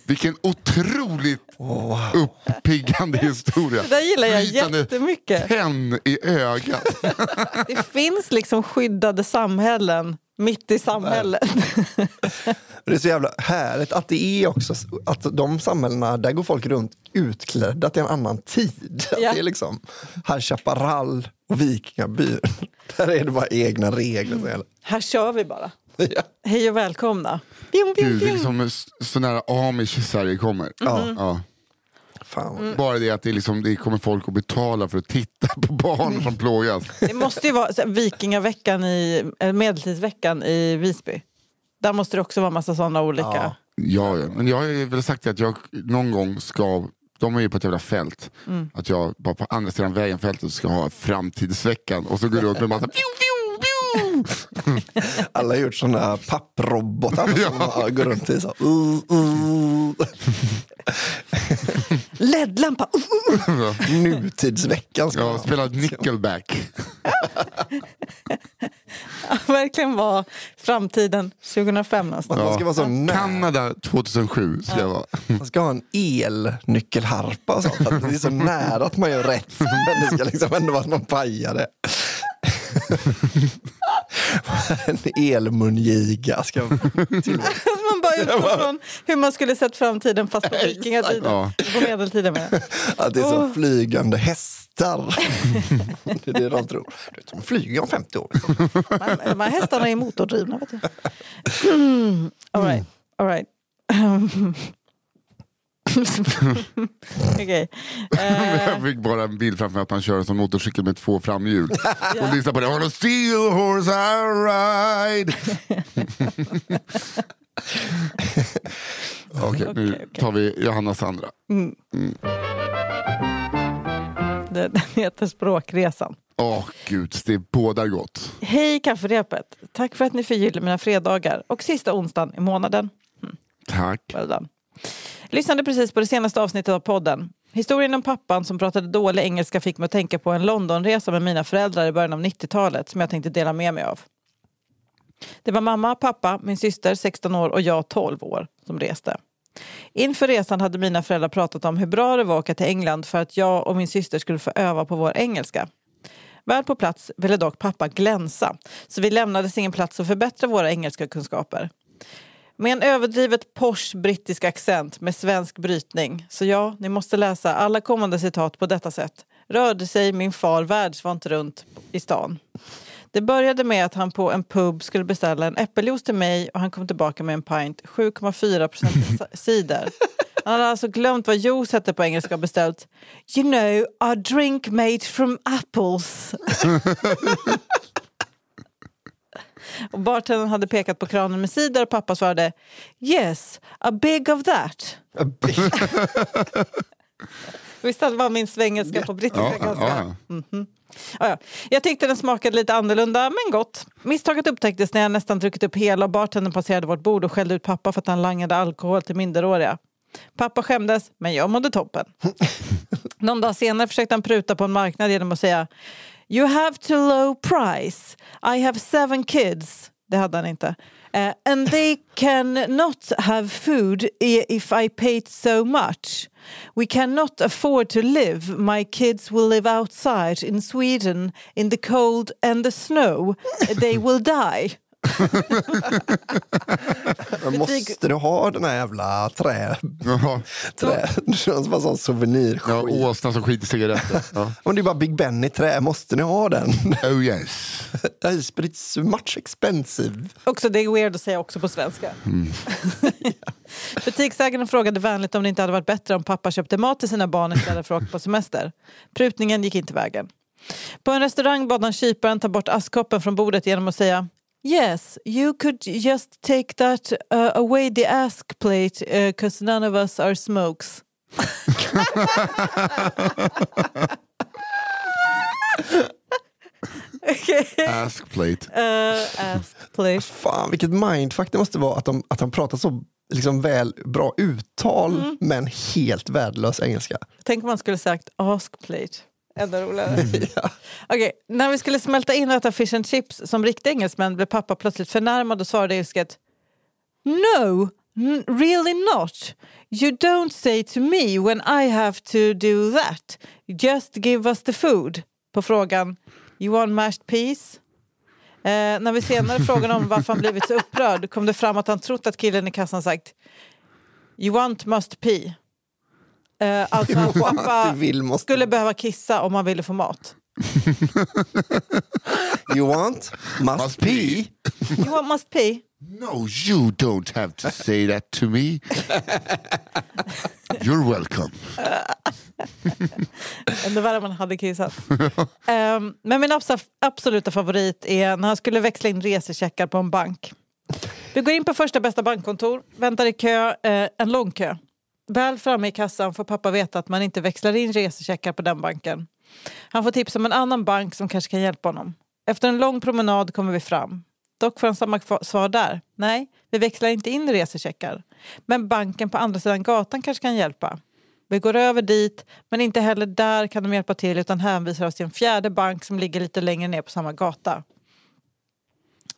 Vilken otroligt *laughs* uppiggande historia. Det där gillar jag Flytande jättemycket. Tenn i ögat. *laughs* Det finns liksom skyddade samhällen mitt i samhället. *laughs* Det är så jävla härligt att det är också att de samhällena, där går folk runt utklädda till en annan tid. Ja. Det är liksom High Chaparral och Vikingabyn. Där är det bara egna regler gäller. Här kör vi bara. Ja. Hej och välkomna. Bjum, bjum, Gud, det är liksom så nära amish Sverige kommer. Ja. Fan. Bara det att det, liksom, det kommer folk att betala för att titta på barn som plågas. Det måste ju vara så vikingaveckan i, eller medeltidsveckan i Visby. Där måste det också vara massa sådana olika. Ja. Ja, ja. men jag har väl sagt att jag någon gång ska, de är ju på ett jävla fält, Mm. att jag bara på andra sidan vägen fältet ska ha framtidsveckan och så går runt med massa pju, pju, pju. *laughs* Alla har gjort såna papprobotar som man går runt i. Så. Uh, uh. LED-lampa! Uh. Nutidsveckan ska ha. spelat nickelback. Verkligen vara framtiden 2005 någonstans. Man ska vara så nära. Kanada 2007 ska jag vara. Man ska ha en elnyckelharpa och sånt. Att det är så nära att man gör rätt. Men det ska liksom ändå vara att man pajar det. En elmungiga ska till. *laughs* Man bara utgår från hur man skulle sett framtiden fast på vikingatiden. Ja. På medeltiden med. Att det är så Åh. flygande hästar. *laughs* det är det de tror. De flyger om 50 år. De de här hästarna är motordrivna. Vet du. All right. All right. *laughs* Okej. Eh, Jag fick bara en bild framför mig att man kör en sån motorcykel med två framhjul. *laughs* Och lyssnar på det. On a steel horse I ride. *laughs* Okej, nu Okej, okej. tar vi Johanna Sandra. det- Den heter Språkresan. Åh gud, det bådar gott. Hej kafferepet! Tack för att ni förgyller mina fredagar och sista onsdagen i månaden. Tack. Well. Lyssnade precis på det senaste avsnittet av podden. Historien om pappan som pratade dålig engelska fick mig att tänka på en Londonresa med mina föräldrar i början av 90-talet som jag tänkte dela med mig av. Det var mamma, pappa, min syster 16 år och jag 12 år som reste. Inför resan hade mina föräldrar pratat om hur bra det var att åka till England för att jag och min syster skulle få öva på vår engelska. Väl på plats ville dock pappa glänsa, så vi lämnades ingen plats att förbättra våra engelska kunskaper. Med en överdrivet posh brittisk accent med svensk brytning. Så ja, ni måste läsa alla kommande citat på detta sätt. Rörde sig min far världsvant runt i stan. Det började med att han på en pub skulle beställa en äppeljuice till mig och han kom tillbaka med en pint 7,4 procent cider. Han hade alltså glömt vad juice hette på engelska och beställt You know, a drink made from apples. *laughs* och bartendern hade pekat på kranen med cider och pappa svarade Yes, a big of that. *laughs* Visst var min svengelska på brittiska Ja, ganska... ja. Ja, ja. Jag tyckte den smakade lite annorlunda, men gott. Misstaget upptäcktes när jag nästan druckit upp hela och bartendern passerade vårt bord och skällde ut pappa för att han langade alkohol till minderåriga. Pappa skämdes, men jag mådde toppen. *laughs* Någon dag senare försökte han pruta på en marknad genom att säga You have to low price. I have seven kids. Det hade han inte. Eh, and they can not have food if I paid so much. We cannot afford to live. My kids will live outside in Sweden in the cold and the snow. They will *laughs* die. Men måste du ha den här jävla trä... Trä som var sån souvenir Ja, åsna som skiter i cigaretter. Ja. *laughs* Men det är bara Big Ben i trä, måste ni ha den? Oh yes. *laughs* It's much expensive. Också, det är weird att säga också på svenska. *laughs* Butiksägaren frågade vänligt om det inte hade varit bättre om pappa köpte mat till sina barn istället för att åka på semester. Prutningen gick inte vägen. På en restaurang bad han kyparen ta bort askkoppen från bordet genom att säga Yes, you could just take that uh, away the ask plate because none of us are smokes. *laughs* Ask plate. Uh, ask please. Fan vilket mindfuck det måste vara att, de, att han pratar så liksom väl bra uttal Mm. men helt värdelös engelska. Tänk om man skulle sagt ask plate. Ännu roligare. *laughs* Okej, när vi skulle smälta in och äta fish and chips som riktiga engelsmän blev pappa plötsligt förnärmad och svarade ilsket No, really not. You don't say to me when I have to do that. Just give us the food. På frågan You want mashed peas? Eh, när vi senare *laughs* frågade om varför han blivit så upprörd kom det fram att han trott att killen i kassan sagt You want must pee. Eh, alltså *laughs* att pappa vill, måste- skulle behöva kissa om han ville få mat. *laughs* You want? Must, Must pee? You want must pee? No, you don't have to say that to me. *laughs* You're welcome. Ännu värre man hade kissat. Ehm, men min abs- absoluta favorit är när han skulle växla in resecheckar på en bank. Vi går in på första bästa bankkontor, väntar i kö, eh, en lång kö. Väl framme i kassan får pappa veta att man inte växlar in resecheckar på den banken. Han får tips om en annan bank som kanske kan hjälpa honom. Efter en lång promenad kommer vi fram. Dock får han samma svar där. Nej, vi växlar inte in resecheckar. Men banken på andra sidan gatan kanske kan hjälpa. Vi går över dit, men inte heller där kan de hjälpa till utan hänvisar oss till en fjärde bank som ligger lite längre ner på samma gata.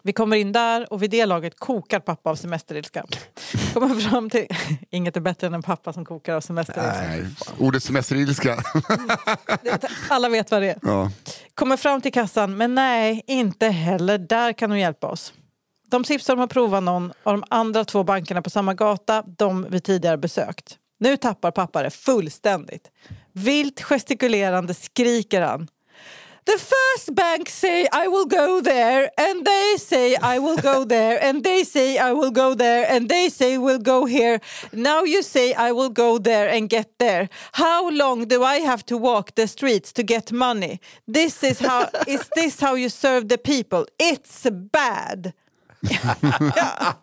Vi kommer in där och vid det laget kokar pappa av semesterilska. Kommer fram till... Inget är bättre än en pappa som kokar av semesterilska. Nej, ordet semesterilska. Alla vet vad det är. ja. Kommer fram till kassan, men nej, inte heller där kan de hjälpa oss. De tipsar om att prova någon av de andra två bankerna på samma gata, de vi tidigare besökt. Nu tappar pappa det fullständigt. Vilt gestikulerande skriker han. The first bank say I will go there and they say I will go there and they say I will go there and they say we'll go here. Now you say I will go there and get there. How long do I have to walk the streets to get money? This is how is this how you serve the people? It's bad. *laughs*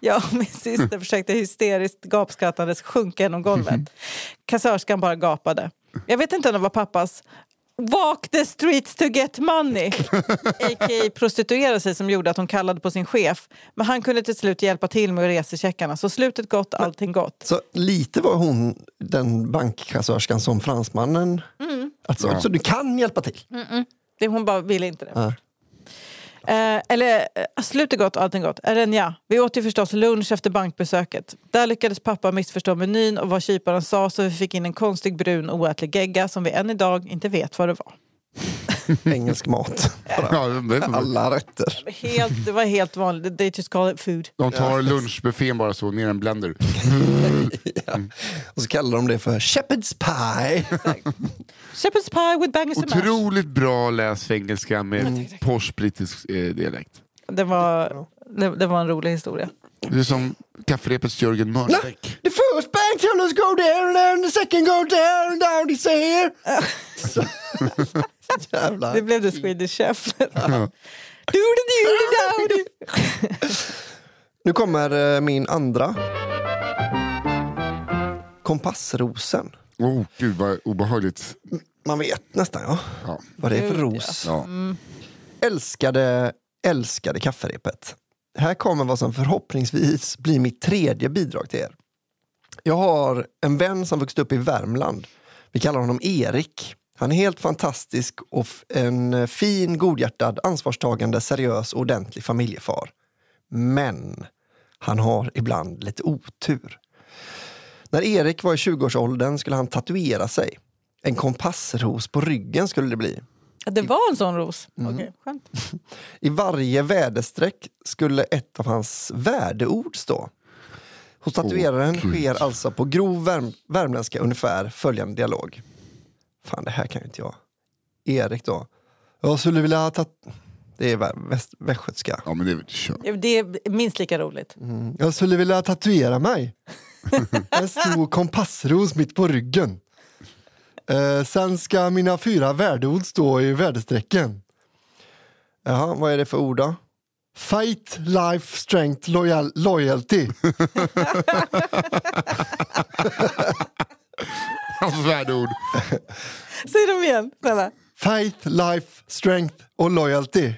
Jag och min syster försökte hysteriskt gapskrattandes sjunka genom golvet. *laughs* Kassörskan bara gapade. Jag vet inte om det var pappas Walk the streets to get money, a.k.a. prostituera sig som gjorde att hon kallade på sin chef. Men han kunde till slut hjälpa till med resecheckarna. Så slutet gott, allting gott. Så lite var hon den bankkassörskan som fransmannen. Alltså, Ja. Så du kan hjälpa till? Det, hon bara ville inte det. Ja. Eh, eller eh, slutet gott, allting gott. Är ja. Vi åt ju förstås lunch efter bankbesöket. Där lyckades pappa missförstå menyn och vad kyparen sa så vi fick in en konstig brun oätlig gegga som vi än idag inte vet vad det var. *laughs* Engelsk mat. *laughs* Ja, Alla rätter. Helt, det var helt vanligt. They just call it food. De tar lunchbuffén bara så, ner en blender. *laughs* Och så kallar de det för shepherd's pie. Shepherd's pie with bangers and mash. Otroligt bra läs engelska med posh brittisk eh, dialekt. Det var, det, det var en rolig historia. Det är som kafferepets Jörgen Mörnbäck. The first bank tellers go there and then the second go there and down say here. *laughs* Jävlar. Det blev the Swedish Chef. *laughs* *laughs* Nu kommer eh, min andra. Kompassrosen. Oh, gud vad obehagligt. Man vet nästan ja, Ja. vad det är för ros. Ja. Älskade, älskade kafferepet. Här kommer vad som förhoppningsvis blir mitt tredje bidrag till er. Jag har en vän som vuxit upp i Värmland. Vi kallar honom Erik. Han är helt fantastisk och en eh, fin, godhjärtad, ansvarstagande, seriös och ordentlig familjefar. Men han har ibland lite otur. När Erik var i 20-årsåldern skulle han tatuera sig. En kompassros på ryggen skulle det bli. Det var en sån ros. Okej, skönt. *laughs* I varje väderstreck skulle ett av hans värdeord stå. Hos tatueraren Gud. sker alltså på grov värm värmländska ungefär följande dialog. Fan, det här kan ju inte jag. Erik då. Jag skulle vilja ta... Det är vä- väst- västgötska. ja, men det är kört. Det är minst lika roligt. Jag skulle vilja tatuera mig. *laughs* En stor kompassros mitt på ryggen. Eh, sen ska mina fyra värdeord stå i väderstrecken. Jaha, vad är det för ord då? Fight, life, strength, loyal, loyalty. *laughs* *laughs* Hans värdeord. *laughs* Säg dem igen, snälla. Faith, life, strength och loyalty.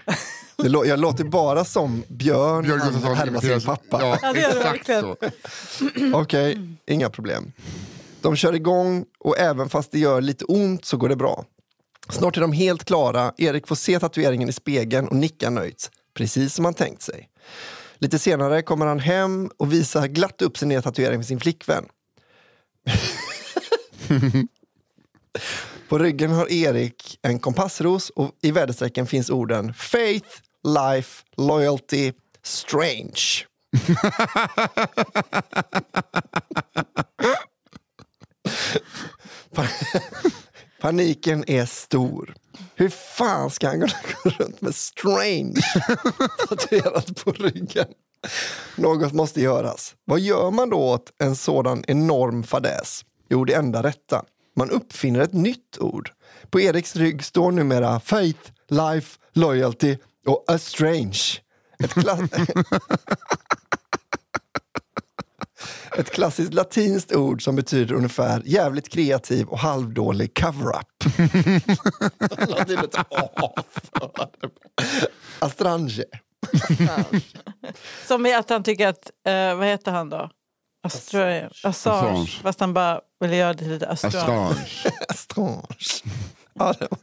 Det lå- Jag låter bara som Björn, Björn han Gustafsson härmar sin pappa. Ja, exakt verkligen. så. *clears throat* Okej, inga problem. De kör igång och även fast det gör lite ont så går det bra. Snart är de helt klara. Erik får se tatueringen i spegeln och nickar nöjt. Precis som han tänkt sig. Lite senare kommer han hem och visar glatt upp sin nya tatuering för sin flickvän. *laughs* På ryggen har Erik en kompassros och i väderstrecken finns orden Faith, Life, Loyalty, Strange. *laughs* Paniken är stor. Hur fan ska han kunna gå *laughs* runt med strange tatuerat på ryggen? Något måste göras. Vad gör man då åt en sådan enorm fadäs? Jo, det enda rätta. Man uppfinner ett nytt ord. På Eriks rygg står numera faith, life, loyalty och a strange. Ett, kla- *laughs* ett klassiskt latinskt ord som betyder ungefär jävligt kreativ och halvdålig cover-up. *laughs* *laughs* Astrange. Som i att han tycker att, eh, vad heter han då? Assange. Assange. Assange. Fast han bara ville göra det lite Assange. *laughs* Astrange. Ja, det var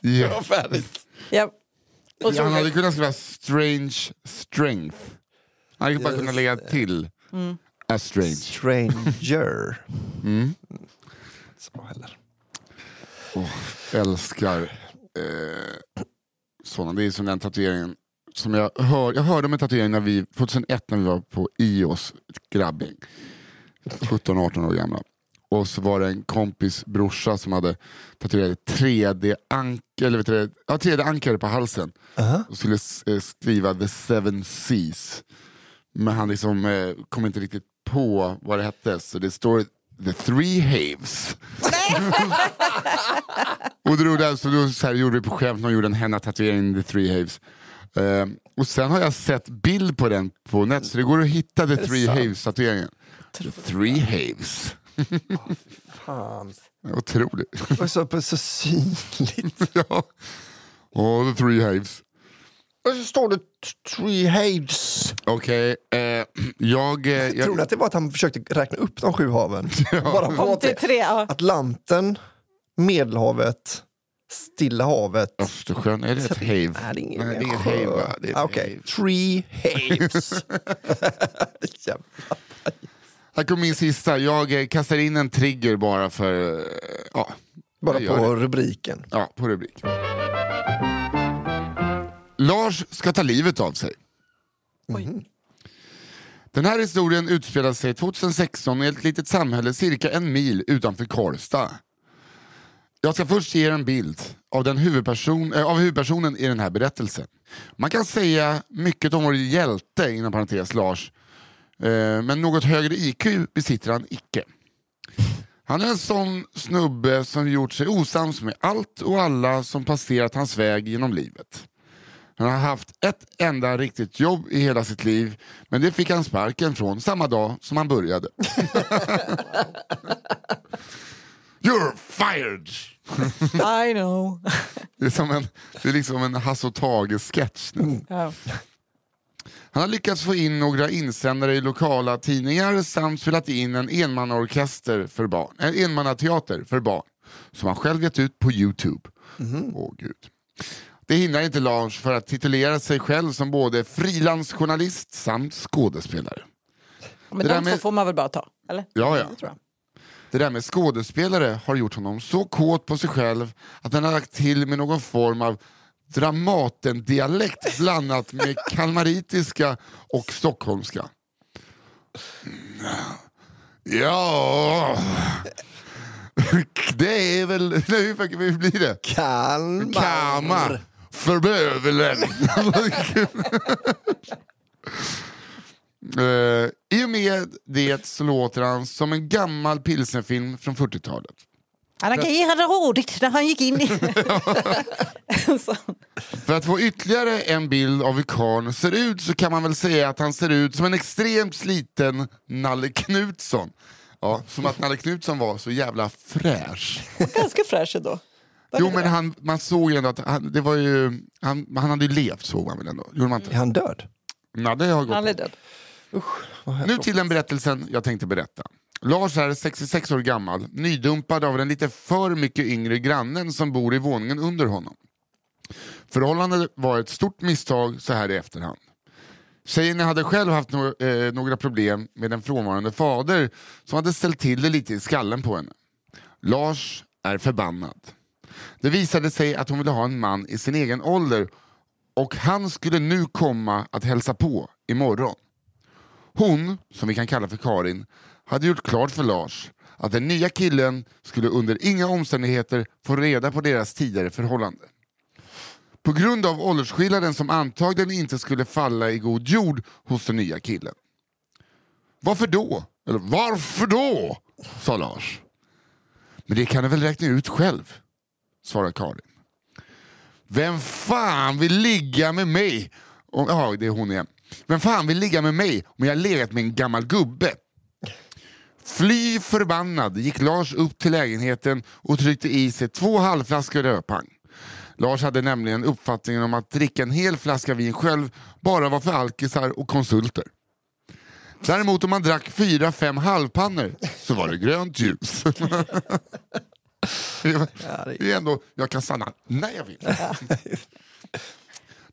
Ja. färdigt. Ja. Han hade kunnat skriva strange strength. Han hade bara kunnat lägga till Mm. a strange. Stranger. Mm. Så heller. Älskar eh, sådana. Det är som den tatueringen som jag, hör, jag hörde om en tatuering när vi, 2001 när vi var på IOS, grabbing. 17-18 år gamla. Och så var det en kompis brorsa som hade tatuerat 3D-anker eller vet du, det, ja, 3D-ankare på halsen. Aha. Och skulle eh, skriva the seven seas. Men han liksom, eh, kom inte riktigt på vad det hette. Så det står the three haves. *laughs* och då, då, så då så här, gjorde vi på skämt, någon gjorde en henna-tatuering, the three haves. Eh, och sen har jag sett bild på den på net, så det går att hitta the three haves-tatueringen. Three haves. Fan. *laughs* Otroligt. Och så, så synligt. *laughs* ja. Och the three haves. Och så står det Three Haves. Okej, eh, *clears throat* jag... Eh, jag Tror ni att det var att han försökte räkna upp de sju haven? *laughs* Bara på. Ja. Atlanten, Medelhavet, Stilla havet. Östersjön, är det ett have? Nej, det är ingen Nej, det är va? Det ett Ah, Okej, have. Three Haves. *laughs* Jävlar. Här kommer min sista. Jag eh, kastar in en trigger bara för... eh, Ja, Bara jag gör på det. rubriken. Ja, på rubrik. Lars ska ta livet av sig. Den här historien utspelar sig 2016 i ett litet samhälle cirka en mil utanför Karlstad. Jag ska först ge er en bild av, den huvudperson, äh, av huvudpersonen i den här berättelsen. Man kan säga mycket om vår hjälte, inom parentes Lars, eh, men något högre IQ besitter han icke. Han är en sån snubbe som gjort sig osams med allt och alla som passerat hans väg genom livet. Han har haft ett enda riktigt jobb i hela sitt liv, men det fick han sparken från samma dag som han började. *laughs* *laughs* You're fired! *laughs* I know. Det är, som en, det är liksom en Hasse och Tage-sketch. Ja. Han har lyckats få in några insändare i lokala tidningar samt spelat in en enmannaorkester för barn, en enmannateater för barn som han själv gett ut på Youtube. Åh gud. Det hindrar inte Lars för att titulera sig själv som både frilansjournalist samt skådespelare. Men Det de där två med- får man väl bara ta? Eller? Ja, ja. Det där med skådespelare har gjort honom så kåt på sig själv att han har lagt till med någon form av Dramaten-dialekt blandat med *laughs* kalmaritiska och stockholmska. Ja, det är väl... *laughs* Hur hur blir det? Kalmar. Kalmar för bövelen. *laughs* Eh, I och med det så låter han som en gammal pilsnerfilm från 40-talet. Han agerade rådigt när han gick in i... *laughs* För att få ytterligare en bild av hur karln ser ut så kan man väl säga att han ser ut som en extremt sliten Nalle Knutsson. Ja, som att Nalle Knutsson var så jävla fräsch. Ganska fräsch ändå. Jo men han, man såg ju ändå att han, det var ju, han, han hade ju levt såg man väl ändå? Gjorde man inte? Är han död? Nej, det har gått. Han är död. Nu till den berättelsen jag tänkte berätta. Lars är 66 år gammal, nydumpad av den lite för mycket yngre grannen som bor i våningen under honom. Förhållandet var ett stort misstag så här i efterhand. Tjejen hade själv haft no eh, några problem med en frånvarande fader som hade ställt till det lite i skallen på henne. Lars är förbannad. Det visade sig att hon ville ha en man i sin egen ålder och han skulle nu komma att hälsa på imorgon. Hon, som vi kan kalla för Karin, hade gjort klart för Lars att den nya killen skulle under inga omständigheter få reda på deras tidigare förhållande. På grund av åldersskillnaden som antagligen inte skulle falla i god jord hos den nya killen. Varför då? Eller varför då? sa Lars. Men det kan du väl räkna ut själv, svarar Karin. Vem fan vill ligga med mig? Om, ja, det är hon igen. Vem fan vill ligga med mig om jag legat med en gammal gubbe? Fly förbannad gick Lars upp till lägenheten och tryckte i sig två halvflaskor rödpang. Lars hade nämligen uppfattningen om att dricka en hel flaska vin själv bara var för alkisar och konsulter. Däremot om man drack fyra, fem halvpannor så var det grönt ljus. *laughs* det är ändå, jag kan stanna när jag vill.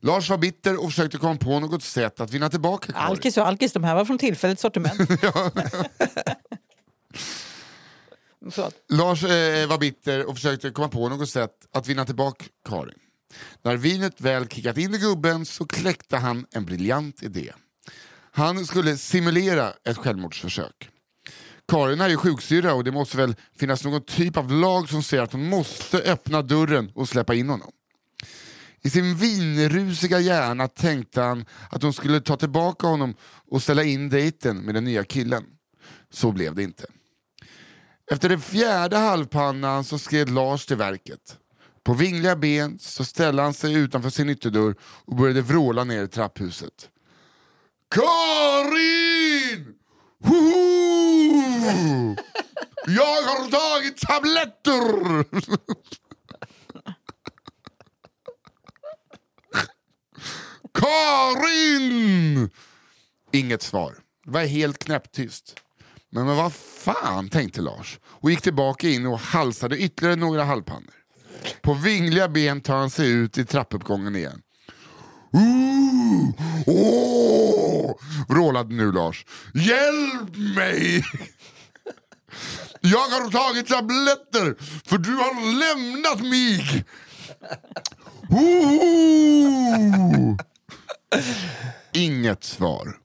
Lars var bitter och försökte komma på något sätt att vinna tillbaka Karin. Alkis och alkis, de här var från tillfälligt sortiment. *laughs* *laughs* Lars eh, var bitter och försökte komma på något sätt att vinna tillbaka Karin. När vinet väl kickat in i gubben så kläckte han en briljant idé. Han skulle simulera ett självmordsförsök. Karin är ju sjuksyrra och det måste väl finnas någon typ av lag som säger att hon måste öppna dörren och släppa in honom. I sin vinrusiga hjärna tänkte han att hon skulle ta tillbaka honom och ställa in dejten med den nya killen. Så blev det inte. Efter den fjärde halvpannan så skred Lars till verket. På vingliga ben så ställde han sig utanför sin ytterdörr och började vråla ner i trapphuset. Karin! Hoho! *laughs* Jag har tagit tabletter! *laughs* Karin! Inget svar. Det var helt knäpptyst. Men, men vad fan, tänkte Lars och gick tillbaka in och halsade ytterligare några halvpannor. På vingliga ben tar han sig ut i trappuppgången igen. Ooh, åh, vrålade nu Lars. Hjälp mig! Jag har tagit tabletter för du har lämnat mig! Ooh. Inget svar.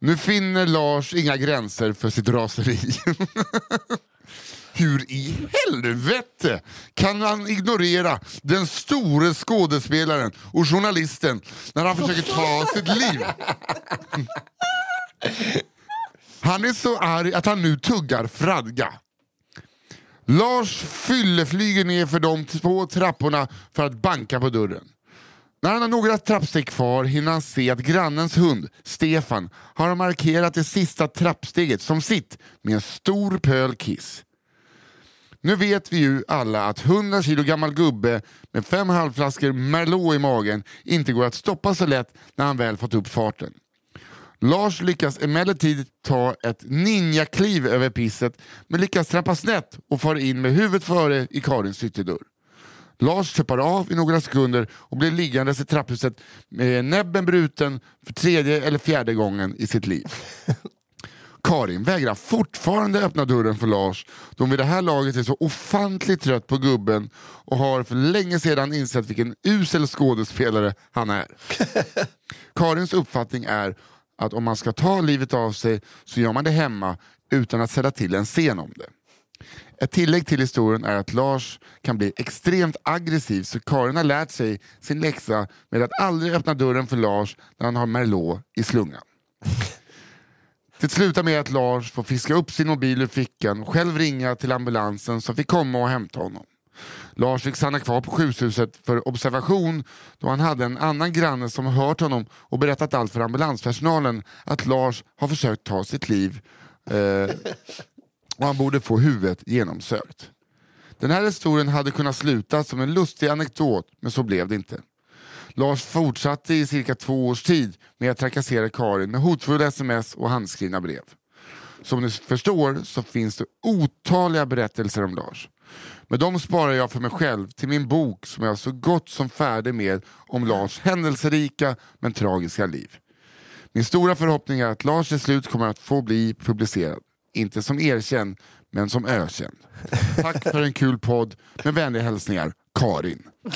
Nu finner Lars inga gränser för sitt raseri. *laughs* Hur i helvete kan han ignorera den store skådespelaren och journalisten när han försöker ta *laughs* sitt liv? Han är så arg att han nu tuggar fradga. Lars fylleflyger ner för de två trapporna för att banka på dörren. När han har några trappsteg kvar hinner han se att grannens hund, Stefan, har markerat det sista trappsteget som sitt med en stor pöl kiss. Nu vet vi ju alla att 100 kilo gammal gubbe med fem halvflaskor Merlot i magen inte går att stoppa så lätt när han väl fått upp farten. Lars lyckas emellertid ta ett ninjakliv över pisset men lyckas trampa snett och far in med huvudet före i Karins ytterdörr. Lars tuppar av i några sekunder och blir liggandes i trapphuset med näbben bruten för tredje eller fjärde gången i sitt liv. *laughs* Karin vägrar fortfarande öppna dörren för Lars då hon vid det här laget är så ofantligt trött på gubben och har för länge sedan insett vilken usel skådespelare han är. *laughs* Karins uppfattning är att om man ska ta livet av sig så gör man det hemma utan att sätta till en scen om det. Ett tillägg till historien är att Lars kan bli extremt aggressiv så Karin har lärt sig sin läxa med att aldrig öppna dörren för Lars när han har Merlot i slungan. Det slutar med att Lars får fiska upp sin mobil ur fickan och själv ringa till ambulansen som fick komma och hämta honom. Lars fick stanna kvar på sjukhuset för observation då han hade en annan granne som hört honom och berättat allt för ambulanspersonalen att Lars har försökt ta sitt liv eh, och han borde få huvudet genomsökt. Den här historien hade kunnat sluta som en lustig anekdot, men så blev det inte. Lars fortsatte i cirka två års tid med att trakassera Karin med hotfulla sms och handskrivna brev. Som ni förstår så finns det otaliga berättelser om Lars. Men de sparar jag för mig själv till min bok som jag är så gott som färdig med om Lars händelserika men tragiska liv. Min stora förhoppning är att Lars till slut kommer att få bli publicerad. Inte som erkänd, men som ökänd. Tack för en kul podd. Med vänliga hälsningar, Karin. *laughs*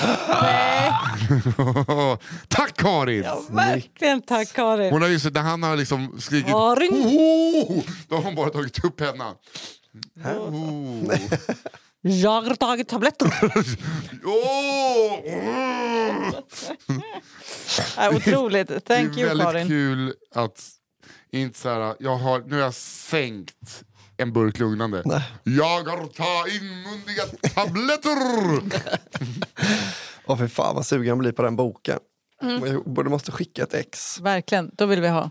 Tack Karin! Verkligen tack Karin. Hon har ju, när han har liksom skrikit Karin. "Oh!" då har hon bara tagit upp pennan. Oh. Jag har tagit tabletter. Oh! *laughs* *laughs* Otroligt. Thank det är you väldigt Karin. kul att inte så här, jag har, nu har jag sänkt en burk lugnande. Jag har tagit inmundiga tabletter! *laughs* Åh för fan vad sugen jag blir på den boken. Mm. Jag borde måste skicka ett ex. Verkligen, då vill vi ha.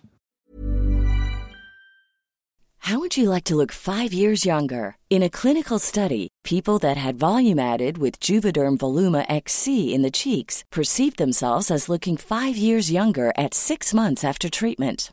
How would you like to look five years younger? In a clinical study, people that had volume added with Juvederm Voluma XC in the cheeks perceived themselves as looking five years younger at six months after treatment.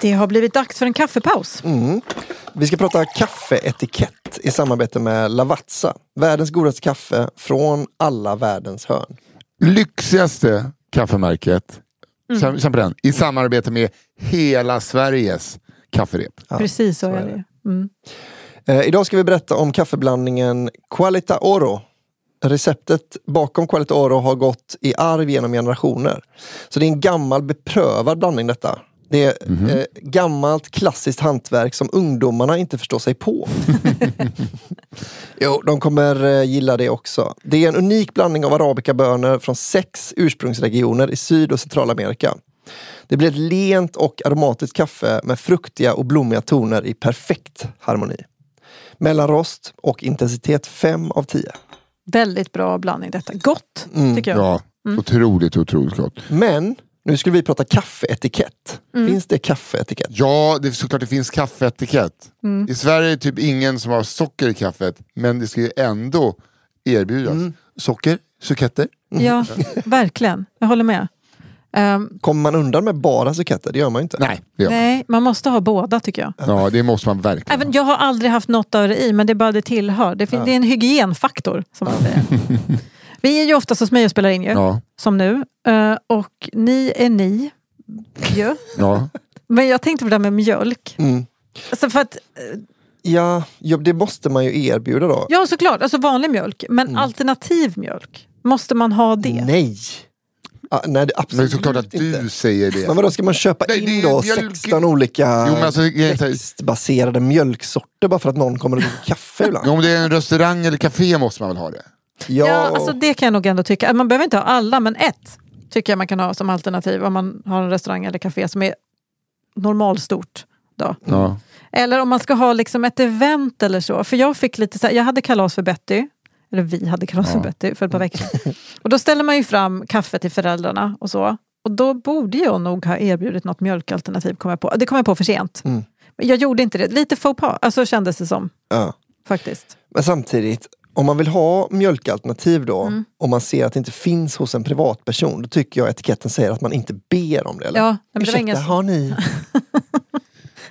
Det har blivit dags för en kaffepaus. Vi ska prata kaffeetikett i samarbete med Lavazza. Världens godaste kaffe från alla världens hörn. Lyxigaste kaffemärket, känn, känn på den, i samarbete med hela Sveriges kafferep. Precis så, så är det. det. Mm. Eh, idag ska vi berätta om kaffeblandningen Qualita Oro. Receptet bakom Qualita Oro har gått i arv genom generationer. Så det är en gammal beprövad blandning detta. Det är eh, gammalt klassiskt hantverk som ungdomarna inte förstår sig på. *laughs* jo, de kommer eh, gilla det också. Det är en unik blandning av arabikabönor från sex ursprungsregioner i Syd och Centralamerika. Det blir ett lent och aromatiskt kaffe med fruktiga och blommiga toner i perfekt harmoni. Mellanrost och intensitet 5 av 10. Väldigt bra blandning detta. Gott, Mm, tycker jag. Ja, otroligt, otroligt gott. Men nu skulle vi prata kaffeetikett. Finns det kaffeetikett? Ja, det är såklart det finns kaffeetikett. Mm. I Sverige är det typ ingen som har socker i kaffet, men det ska ju ändå erbjudas. Mm. Socker, suketter. Ja, verkligen. Jag håller med. Ehm, Kommer man undan med bara suketter? Det gör man ju inte. Nej, man. nej, man måste ha båda tycker jag. Ja, det måste man verkligen. Även, jag har aldrig haft något av det i, men det är bara det tillhör. Det, fin- det är en hygienfaktor, som man säger. *laughs* Vi är ju oftast hos mig och spelar in ju, Ja, som nu. Eh, och ni är ni. ju. ja. *laughs* Men jag tänkte på det där med mjölk. Mm. Alltså för att, Ja, ja, det måste man ju erbjuda då. ja såklart, alltså vanlig mjölk. Men alternativ mjölk, måste man ha det? Nej! Ah, nej, det är Det är absolut såklart att inte. du säger det. Men vadå, ska man köpa Nej, det in är då mjölk- 16 olika Jo, men alltså, det är så här- växtbaserade mjölksorter bara för att någon kommer och dricker kaffe ibland? Om det är en restaurang eller café måste man väl ha det? Ja, Ja, alltså det kan jag nog ändå tycka. Man behöver inte ha alla, men ett tycker jag man kan ha som alternativ om man har en restaurang eller café som är normalstort. Då. Ja. Eller om man ska ha liksom ett event eller så. För jag fick lite så här, jag hade kalas för Betty. Eller vi hade kalas för Betty för ett par veckor. *laughs* Och då ställer man ju fram kaffe till föräldrarna och så. Och då borde jag nog ha erbjudit något mjölkalternativ. Kom jag på. Det kom jag på för sent. Mm. Men jag gjorde inte det. Lite faux pas, alltså kändes det som. ja. Faktiskt. Men samtidigt, om man vill ha mjölkalternativ då, Mm. och man ser att det inte finns hos en privatperson, då tycker jag etiketten säger att man inte ber om det. Eller? Ja, men det var Ursäkta, ingen... har ni? *laughs*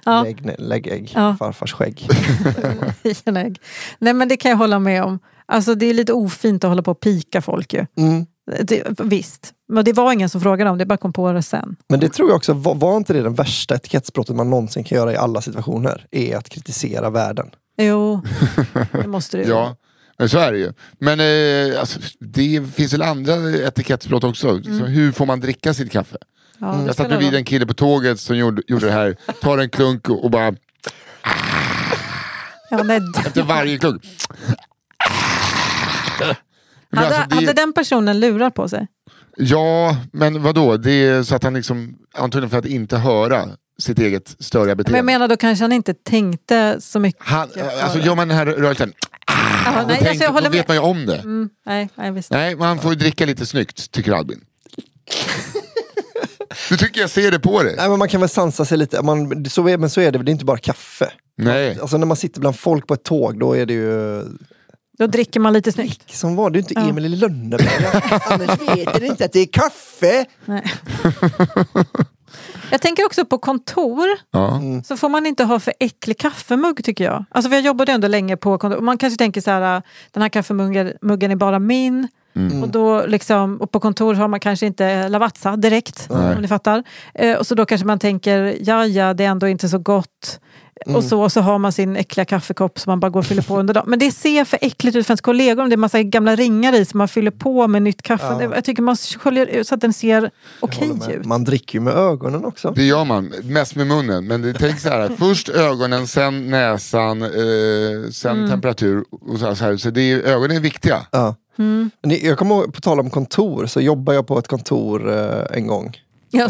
Ja. Lägg, lägg ägg, Ja. farfars skägg. *laughs* ägg. Nej men det kan jag hålla med om. Alltså det är lite ofint att hålla på och pika folk ju. Mm. Det, visst, men det var ingen som frågade om det, bara kom på det sen. Men det tror jag också, var, var inte det den värsta etikettsbrottet man någonsin kan göra i alla situationer? Är att kritisera världen. Jo, det måste du *laughs* Ja, men så är det ju. Men eh, alltså, det finns väl andra etikettsbrott också. Så hur får man dricka sitt kaffe? Ja, Jag satt bredvid en kille på tåget som gjorde, gjorde det här. Tar en klunk och, bara Ja, nej. efter varje klunk. Men Hade, alltså, det- hade den personen lurar på sig? Ja, men vadå? Det är så att han liksom, antagligen för att inte höra sitt eget störiga Men beteende. jag menar då kanske han inte tänkte så mycket. han, alltså gör man den här rörelsen, Ja, då, nej, tänk, alltså jag håller då vet man ju om det. Mm, nej, nej, visst. Nej, man får ju dricka lite snyggt, tycker Albin. Du tycker jag ser det på dig. Nej men man kan väl sansa sig lite, man, så är, men så är det det är inte bara kaffe. Nej. Alltså när man sitter bland folk på ett tåg, då är det ju Då dricker man lite snyggt. som var det är inte Ja. Emil i Lönneberga. *laughs* Annars vet ni inte att det är kaffe. Nej. *laughs* Jag tänker också på kontor. Ja. Så får man inte ha för äcklig kaffemugg tycker jag. Alltså för jag jobbade ändå länge på kontor. Man kanske tänker så här, den här kaffemuggen muggen är bara min. Mm. Och, då liksom, och på kontor har man kanske inte Lavazza direkt, Nej. om ni fattar. Eh, och så då kanske man tänker, ja ja, det är ändå inte så gott. Mm. Och så, och så har man sin äckliga kaffekopp som man bara går och fyller på under dagen. Men det ser för äckligt ut för ens kollegor om det är massa gamla ringar i som man fyller på med nytt kaffe. Ja. Jag tycker man sköljer ut så att den ser okej med. ut. Man dricker ju med ögonen också. Det gör man, mest med munnen. Men det, tänk så här, först ögonen, sen näsan, eh, sen Mm. temperatur. Och så, så, här. så det är, ögonen är viktiga. Ja. Mm. Jag kommer ihåg, på tal om kontor, så jobbade jag på ett kontor eh, en gång. Så. *laughs*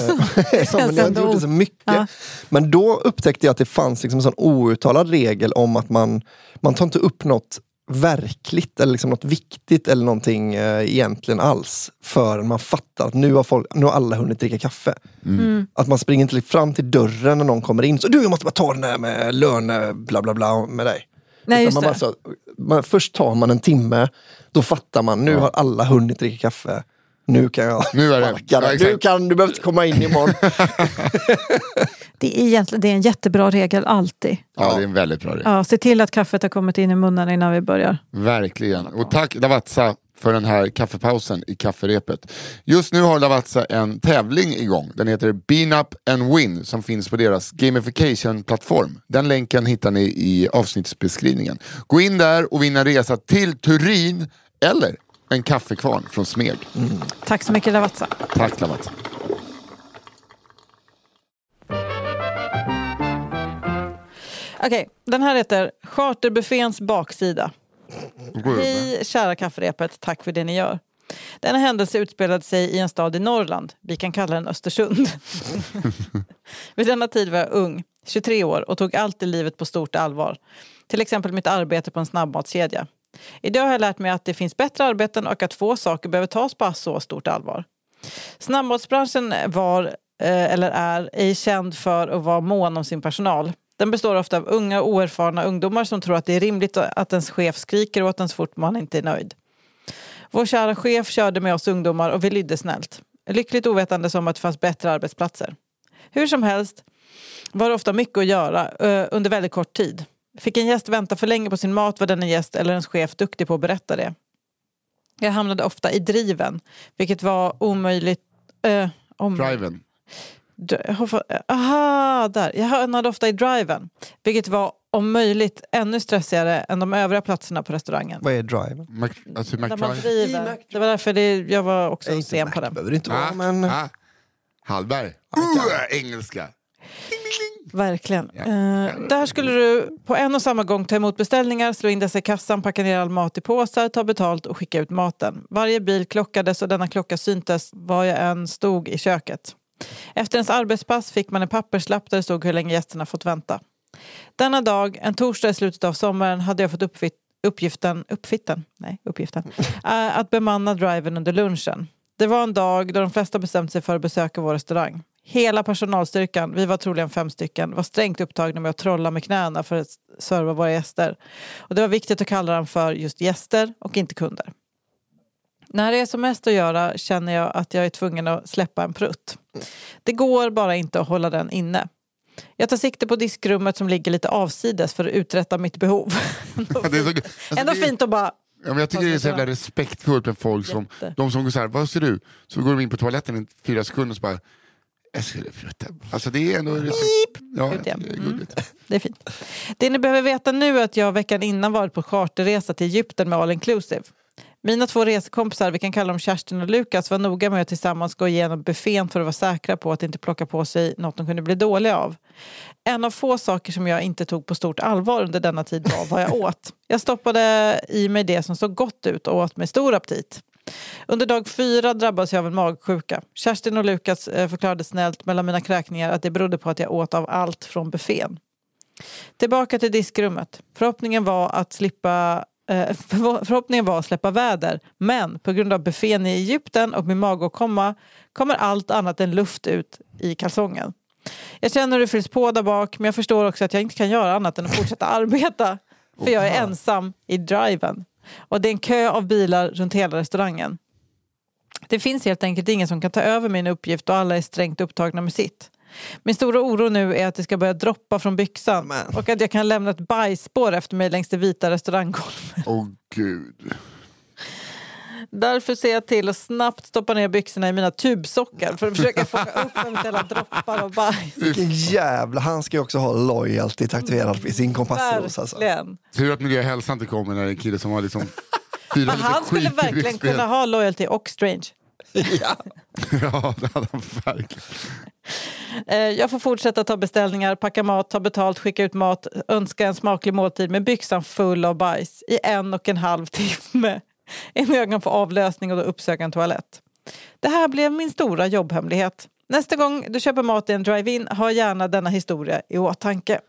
Ja, men jag det så mycket. Ja. Men då upptäckte jag att det fanns liksom en sån outtalad regel om att man, man tar inte upp något verkligt eller liksom något viktigt eller någonting eh, egentligen alls förrän man fattar att nu har, folk, nu har alla hunnit dricka kaffe. Mm. Att man springer inte fram till dörren när någon kommer in. Så du, jag måste bara ta den där med löne, bla bla bla med dig. Nej, Utan just man det. bara så, man, först tar man en timme, då fattar man, nu har alla hunnit dricka kaffe. Nu kan jag Nu är det- *laughs* sparka ja, dig. du, kan, du behöver inte komma in imorgon. *laughs* Det är, egentligen, det är en jättebra regel alltid. Ja, det är en väldigt bra regel. Ja, se till att kaffet har kommit in i munnen innan vi börjar. Verkligen. Och tack Lavazza för den här kaffepausen i kafferepet. Just nu har Lavazza en tävling igång. Den heter Bean Up and Win som finns på deras gamification-plattform. Den länken hittar ni i avsnittsbeskrivningen. Gå in där och vinna en resa till Turin eller en kaffekvarn från Smeg. Tack så mycket Lavazza. Tack Lavazza. Okej, den här heter Charterbufféns baksida. Hej kära kafferepet, tack för det ni gör. Denna händelse utspelade sig i en stad i Norrland. Vi kan kalla den Östersund. *laughs* Vid denna tid var jag ung, 23 år och tog alltid livet på stort allvar. Till exempel mitt arbete på en snabbmatskedja. Idag har jag lärt mig att det finns bättre arbeten och att få saker behöver tas på så stort allvar. Snabbmatsbranschen var, eh, eller är, ej känd för att vara mån om sin personal. Den består ofta av unga oerfarna ungdomar som tror att det är rimligt att ens chef skriker åt en så fort man inte är nöjd. Vår kära chef körde med oss ungdomar och vi lydde snällt. Lyckligt ovetande om att det fanns bättre arbetsplatser. Hur som helst var det ofta mycket att göra eh, under väldigt kort tid. Fick en gäst vänta för länge på sin mat var denna gäst eller ens chef duktig på att berätta det. Jag hamnade ofta i driven, vilket var omöjligt... Eh, äh, om, Driven. Jag Aha, där. Jag hamnade ofta i driven, vilket var om möjligt ännu stressigare än de övriga platserna på restaurangen. Vad är driven? Mac, alltså Där man driver. Det var därför det, jag var också Inte sen Mac, på den. behöver det inte vara, Ah, men... ah. Hallberg. Uh, engelska. Verkligen. Eh, där skulle du på en och samma gång ta emot beställningar, slå in dessa i kassan, packa ner all mat i påsar, ta betalt och skicka ut maten. Varje bil klockades och denna klocka syntes var jag än stod i köket. Efter ens arbetspass fick man en papperslapp där det stod hur länge gästerna fått vänta. Denna dag, en torsdag i slutet av sommaren, hade jag fått uppfitt, uppgiften, uppfitten, nej, uppgiften äh, att bemanna driven under lunchen. Det var en dag då de flesta bestämt sig för att besöka vår restaurang. Hela personalstyrkan, vi var troligen fem stycken, var strängt upptagna med att trolla med knäna för att serva våra gäster. Och det var viktigt att kalla dem för just gäster och inte kunder. När det är som mest att göra känner jag att jag är tvungen att släppa en prutt. Det går bara inte att hålla den inne. Jag tar sikte på diskrummet som ligger lite avsides för att uträtta mitt behov. *laughs* Ändå, Det är så- fint. alltså, Ändå det fint att bara... Ja, men jag tycker det är så jävla respektfullt med folk som, Jätte. de som går så här, vad ser du? Så går de in på toaletten i fyra sekunder och så bara, jag skulle prutta. Alltså det är ändå respekt. Ja, det är Mm. Det är fint. Det ni behöver veta nu är att jag veckan innan varit på charterresa till Egypten med all inclusive. Mina två resekompisar, vi kan kalla dem Kerstin och Lukas, var noga med att tillsammans gå igenom buffén för att vara säkra på att inte plocka på sig något de kunde bli dåliga av. En av få saker som jag inte tog på stort allvar under denna tid var vad jag åt. Jag stoppade i mig det som såg gott ut och åt med stor aptit. Under dag fyra drabbades jag av en magsjuka. Kerstin och Lukas eh, förklarade snällt mellan mina kräkningar att det berodde på att jag åt av allt från buffén. Tillbaka till diskrummet. Förhoppningen var att slippa Förhoppningen var att släppa väder, men på grund av buffén i Egypten och min magåkomma kommer allt annat än luft ut i kalsongen. Jag känner hur det fylls på där bak, men jag förstår också att jag inte kan göra annat än att fortsätta *laughs* arbeta. För jag är ensam i driven. Och det är en kö av bilar runt hela restaurangen. Det finns helt enkelt ingen som kan ta över min uppgift och alla är strängt upptagna med sitt. Min stora oro nu är att det ska börja droppa från byxan Men. och att jag kan lämna ett bajsspår efter mig längs det vita restauranggolvet. Åh gud. Därför ser jag till att snabbt stoppa ner byxorna i mina tubsockar för att försöka fånga upp eventuella droppar av bajs. Vilken jävla... Han ska ju också ha loyalty tatuerad på sin kompassros. Alltså. Tur att miljö och hälsa inte kommer när det är en kille som har liksom *laughs* fyra han skulle i verkligen kunna ha loyalty och strange. *laughs* Ja. *laughs* Ja, det hade han verkligen. Eh, Jag får fortsätta ta beställningar, packa mat, ta betalt, skicka ut mat, önska en smaklig måltid med byxan full av bajs i en och en halv *laughs* timme innan jag kan få avlösning och då uppsöka en toalett. Det här blev min stora jobbhemlighet. Nästa gång du köper mat i en drive-in, ha gärna denna historia i åtanke.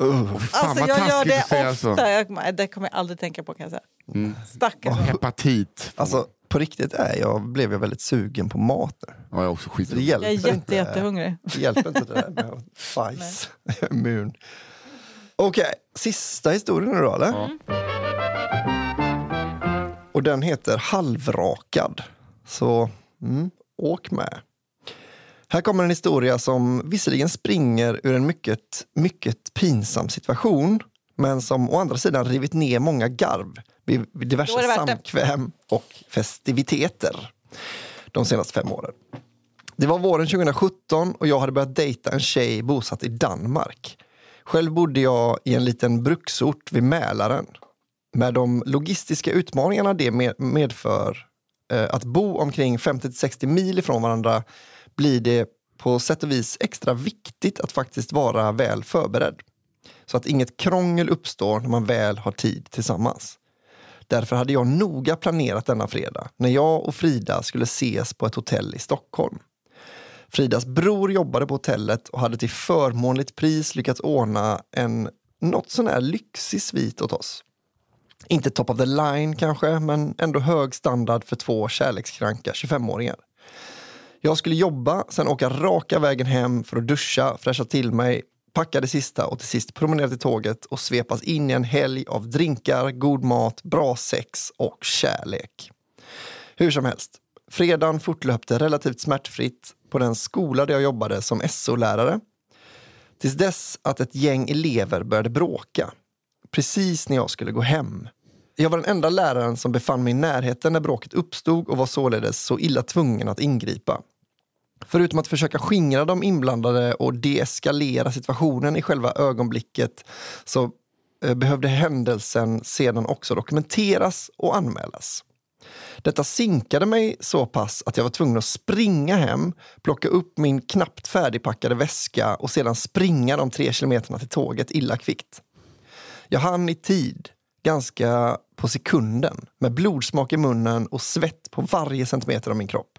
Uh, Fan Alltså vad jag gör det ofta. så. Jag, det kommer jag aldrig tänka på kan jag säga. Stackars. Hepatit. alltså, på riktigt är jag, blev jag väldigt sugen på mat nu. Ja, jag är också skit. Så det Jag hjälper är jätte, inte. jättehungrig. Det hjälper inte det där med *laughs* bajs. Jag är immun. Okej, sista historien nu då eller? Ja. Och den heter Halvrakad. Så mm, åk med. Här kommer en historia som visserligen springer ur en mycket, mycket pinsam situation men som å andra sidan rivit ner många garv vid diverse samkväm och festiviteter de senaste fem åren. Det var våren 2017 och jag hade börjat dejta en tjej bosatt i Danmark. Själv bodde jag i en liten bruksort vid Mälaren. Med de logistiska utmaningarna det med- medför eh, att bo omkring 50-60 mil ifrån varandra blir det på sätt och vis extra viktigt att faktiskt vara väl förberedd. Så att inget krångel uppstår när man väl har tid tillsammans. Därför hade jag noga planerat denna fredag när jag och Frida skulle ses på ett hotell i Stockholm. Fridas bror jobbade på hotellet och hade till förmånligt pris lyckats ordna en något sån här lyxig svit åt oss. Inte top of the line kanske, men ändå hög standard för två kärlekskranka 25-åringar. Jag skulle jobba, sen åka raka vägen hem för att duscha, fräscha till mig, packa det sista och till sist promenera till tåget och svepas in i en helg av drinkar, god mat, bra sex och kärlek. Hur som helst, fredagen fortlöpte relativt smärtfritt på den skola där jag jobbade som SO-lärare. Tills dess att ett gäng elever började bråka. Precis när jag skulle gå hem. Jag var den enda läraren som befann mig i närheten när bråket uppstod och var således så illa tvungen att ingripa. Förutom att försöka skingra de inblandade och deeskalera situationen i själva ögonblicket så eh, behövde händelsen sedan också dokumenteras och anmälas. Detta sinkade mig så pass att jag var tvungen att springa hem, plocka upp min knappt färdigpackade väska och sedan springa de tre kilometerna till tåget illa kvickt. Jag hann i tid, ganska på sekunden, med blodsmak i munnen och svett på varje centimeter av min kropp.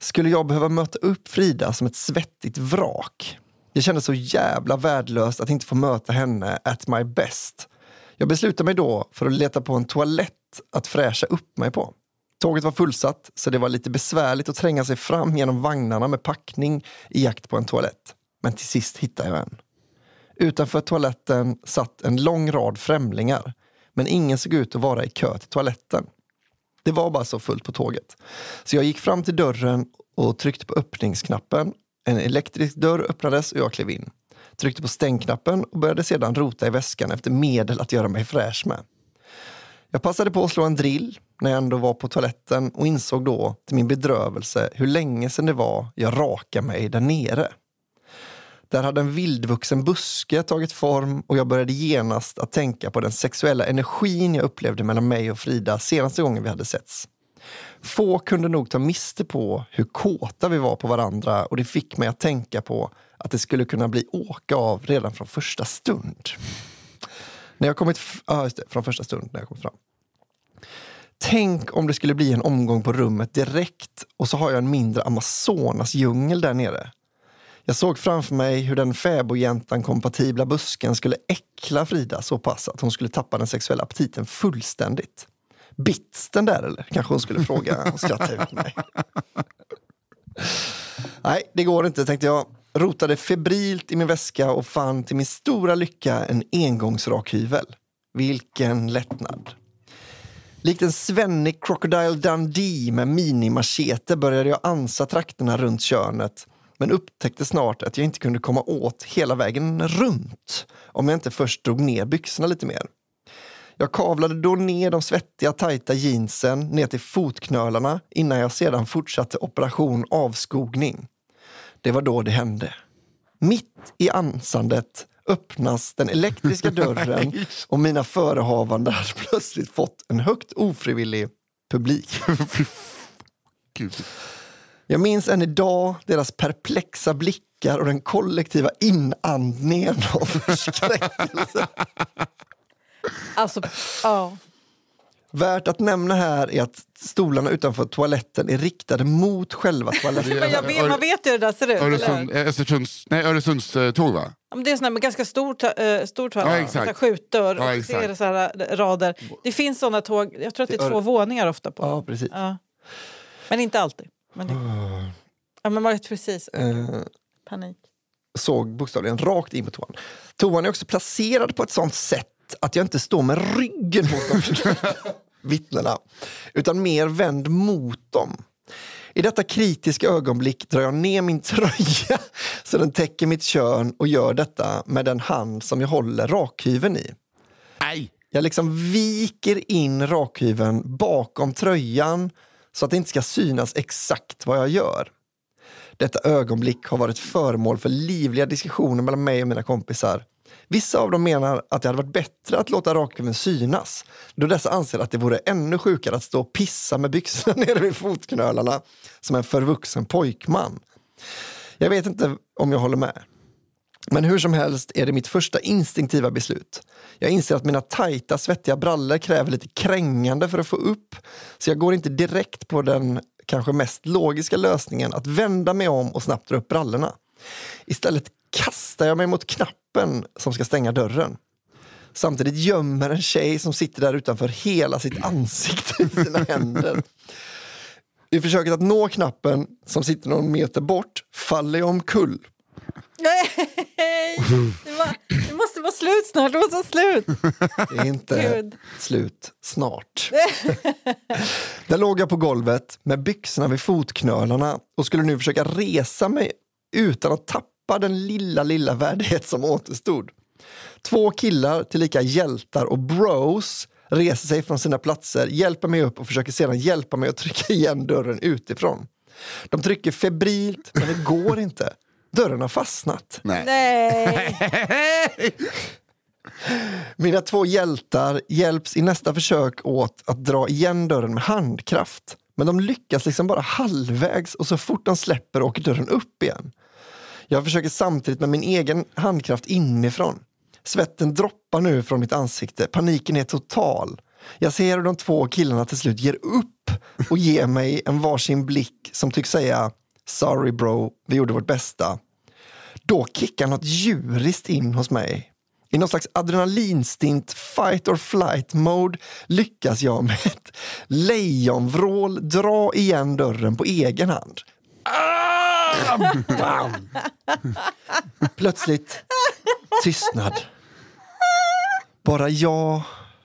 Skulle jag behöva möta upp Frida som ett svettigt vrak? Det kändes så jävla värdelöst att inte få möta henne at my best. Jag beslutade mig då för att leta på en toalett att fräscha upp mig på. Tåget var fullsatt, så det var lite besvärligt att tränga sig fram genom vagnarna med packning i jakt på en toalett. Men till sist hittade jag en. Utanför toaletten satt en lång rad främlingar, men ingen såg ut att vara i kö till toaletten. Det var bara så fullt på tåget. Så jag gick fram till dörren och tryckte på öppningsknappen. En elektrisk dörr öppnades och jag klev in. Tryckte på stängknappen och började sedan rota i väskan efter medel att göra mig fräsch med. Jag passade på att slå en drill när jag ändå var på toaletten och insåg då till min bedrövelse hur länge sedan det var jag rakade mig där nere. Där hade en vildvuxen buske tagit form och jag började genast att tänka på den sexuella energin jag upplevde mellan mig och Frida senaste gången vi hade setts. Få kunde nog ta miste på hur kåta vi var på varandra och det fick mig att tänka på att det skulle kunna bli åka av redan från första stund. När jag kommit ah, just det, från första stund när jag kom fram. Tänk om det skulle bli en omgång på rummet direkt och så har jag en mindre Amazonas djungel där nere. Jag såg framför mig hur den fäbodjäntan-kompatibla busken skulle äckla Frida så pass att hon skulle tappa den sexuella aptiten fullständigt. Bits den där eller? Kanske hon skulle fråga och skratta ut mig. Nej, det går inte tänkte jag. Rotade febrilt i min väska och fann till min stora lycka en engångsrakhyvel. Vilken lättnad! Likt en svennig Crocodile Dundee med minimachete började jag ansa trakterna runt könet men upptäckte snart att jag inte kunde komma åt hela vägen runt om jag inte först drog ner byxorna lite mer. Jag kavlade då ner de svettiga tajta jeansen ner till fotknölarna innan jag sedan fortsatte operation avskogning. Det var då det hände. Mitt i ansandet öppnas den elektriska *laughs* dörren och mina förehavanden hade plötsligt fått en högt ofrivillig publik. *laughs* Jag minns än idag deras perplexa blickar och den kollektiva inandningen av *laughs* förskräckelse. Alltså, ja. Värt att nämna här är att stolarna utanför toaletten är riktade mot själva toaletten. Men jag vet, man vet ju hur det där ser ut. Öresund, Östersunds, nej, Öresundståg va? Ja, men Det är sån med ganska stor, to- eh, stor toalett, Ja, skjutdörr Ja, och det så här eh, rader. Det finns såna tåg, jag tror att det är två våningar ofta på. Ja, precis. Ja. Men inte alltid. Men det... Ja, men man vet precis. Eh, Panik. såg bokstavligen rakt in på toan. Toan är också placerad på ett sånt sätt att jag inte står med ryggen mot de *laughs* vittnena, utan mer vänd mot dem. I detta kritiska ögonblick drar jag ner min tröja så den täcker mitt kön och gör detta med den hand som jag håller rakhyveln i. Nej! Jag liksom viker in rakhyveln bakom tröjan så att det inte ska synas exakt vad jag gör. Detta ögonblick har varit föremål för livliga diskussioner mellan mig och mina kompisar. Vissa av dem menar att det hade varit bättre att låta rakhyveln synas då dessa anser att det vore ännu sjukare att stå och pissa med byxorna *laughs* nere vid fotknölarna som en förvuxen pojkman. Jag vet inte om jag håller med. Men hur som helst är det mitt första instinktiva beslut. Jag inser att mina tajta, svettiga brallor kräver lite krängande för att få upp. Så jag går inte direkt på den kanske mest logiska lösningen att vända mig om och snabbt dra upp brallorna. Istället kastar jag mig mot knappen som ska stänga dörren. Samtidigt gömmer en tjej som sitter där utanför hela sitt ansikte i sina händer. I försöket att nå knappen, som sitter någon meter bort, faller jag omkull. Nej! Det, måste vara slut snart. Det måste vara slut. Det är inte Gud. slut snart. *laughs* Där låg jag på golvet med byxorna vid fotknölarna och skulle nu försöka resa mig utan att tappa den lilla, lilla värdighet som återstod. Två killar, tillika hjältar och bros, reser sig från sina platser, hjälper mig upp och försöker sedan hjälpa mig att trycka igen dörren utifrån. De trycker febrilt, men det går inte. Dörren har fastnat. Nej. Nej! *laughs* Mina två hjältar hjälps i nästa försök åt att dra igen dörren med handkraft. Men de lyckas liksom bara halvvägs och så fort de släpper åker dörren upp igen. Jag försöker samtidigt med min egen handkraft inifrån. Svetten droppar nu från mitt ansikte. Paniken är total. Jag ser hur de två killarna till slut ger upp och ger mig en varsin blick som tycks säga Sorry bro, vi gjorde vårt bästa. Då kickar något djuriskt in hos mig. I någon slags adrenalinstint fight or flight mode lyckas jag med ett lejonvrål dra igen dörren på egen hand. Ah! Bam! Plötsligt tystnad. Bara jag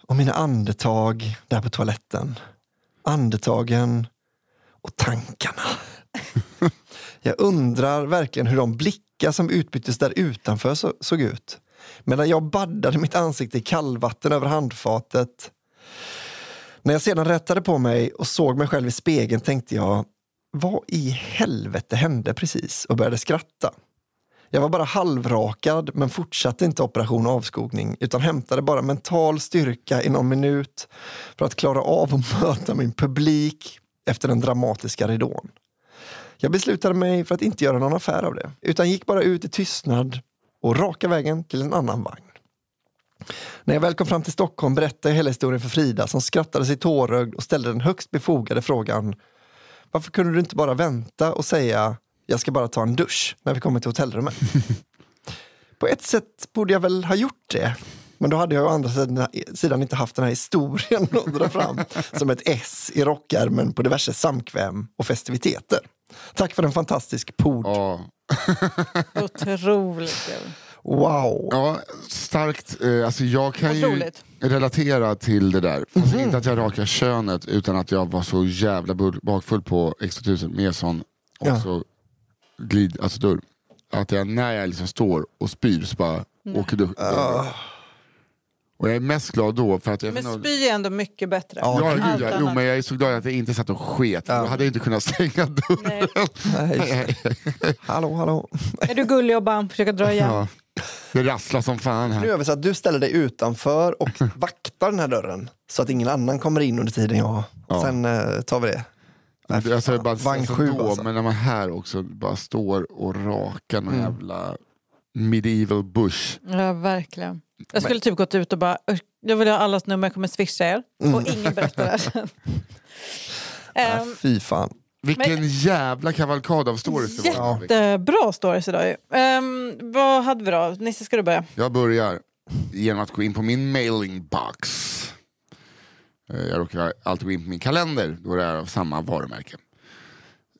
och mina andetag där på toaletten. Andetagen och tankarna. *laughs* Jag undrar verkligen hur de blickar som utbyttes där utanför så, såg ut. Medan jag baddade mitt ansikte i kallvatten över handfatet. När jag sedan rättade på mig och såg mig själv i spegeln tänkte jag, vad i helvete hände precis? Och började skratta. Jag var bara halvrakad men fortsatte inte operation avskogning utan hämtade bara mental styrka i någon minut för att klara av att *laughs* möta min publik efter den dramatiska ridån. Jag beslutade mig för att inte göra någon affär av det utan gick bara ut i tystnad och raka vägen till en annan vagn. När jag väl kom fram till Stockholm berättade jag hela historien för Frida som skrattade sig tårögd och ställde den högst befogade frågan Varför kunde du inte bara vänta och säga jag ska bara ta en dusch när vi kommer till hotellrummet? *laughs* På ett sätt borde jag väl ha gjort det. Men då hade jag å andra sidan, sidan inte haft den här historien att dra fram som ett S i rockärmen på diverse samkväm och festiviteter. Tack för en fantastisk podd. Ja. *laughs* Otroligt kul. Wow! Ja, starkt. Eh, Alltså jag kan ju Otroligt. relatera till det där. Fast Inte att jag rakar könet utan att jag var så jävla bakfull på X2000 med sån Ja. också glid, alltså dörr. Att jag, när jag liksom står och spyr så bara åker du. Och jag är mest glad då för att jag... Men spy är ändå mycket bättre. Ja, Ja, gud, ja. Jo, men jag är så glad att jag inte satt och sket. Då hade jag inte kunnat stänga dörren. Nej. *laughs* Hallå, hallå. Är du gullig och bara försöker dra igen? Ja. Det rasslar som fan Nu här. gör vi så att du ställer dig utanför och *laughs* vaktar den här dörren så att ingen annan kommer in under tiden jag... Ja. Sen eh, tar vi det. Nej, Alltså, bara, Vagn alltså sju då, alltså. Men när man här också bara står och rakar någon Mm. jävla medieval bush. Ja, verkligen. Jag skulle typ gått ut och bara, "Usch, jag vill ha allas nummer, jag kommer swisha er. Mm. Och ingen berättar det sen. *laughs* Nej, Ehm, fy fan. Vilken jävla kavalkad av stories det var. Jättebra stories idag. Ehm, vad hade vi då? Nisse, ska du börja? Jag börjar genom att gå in på min mailing box. Eh, Jag råkar alltid gå in på min kalender då det är av samma varumärke.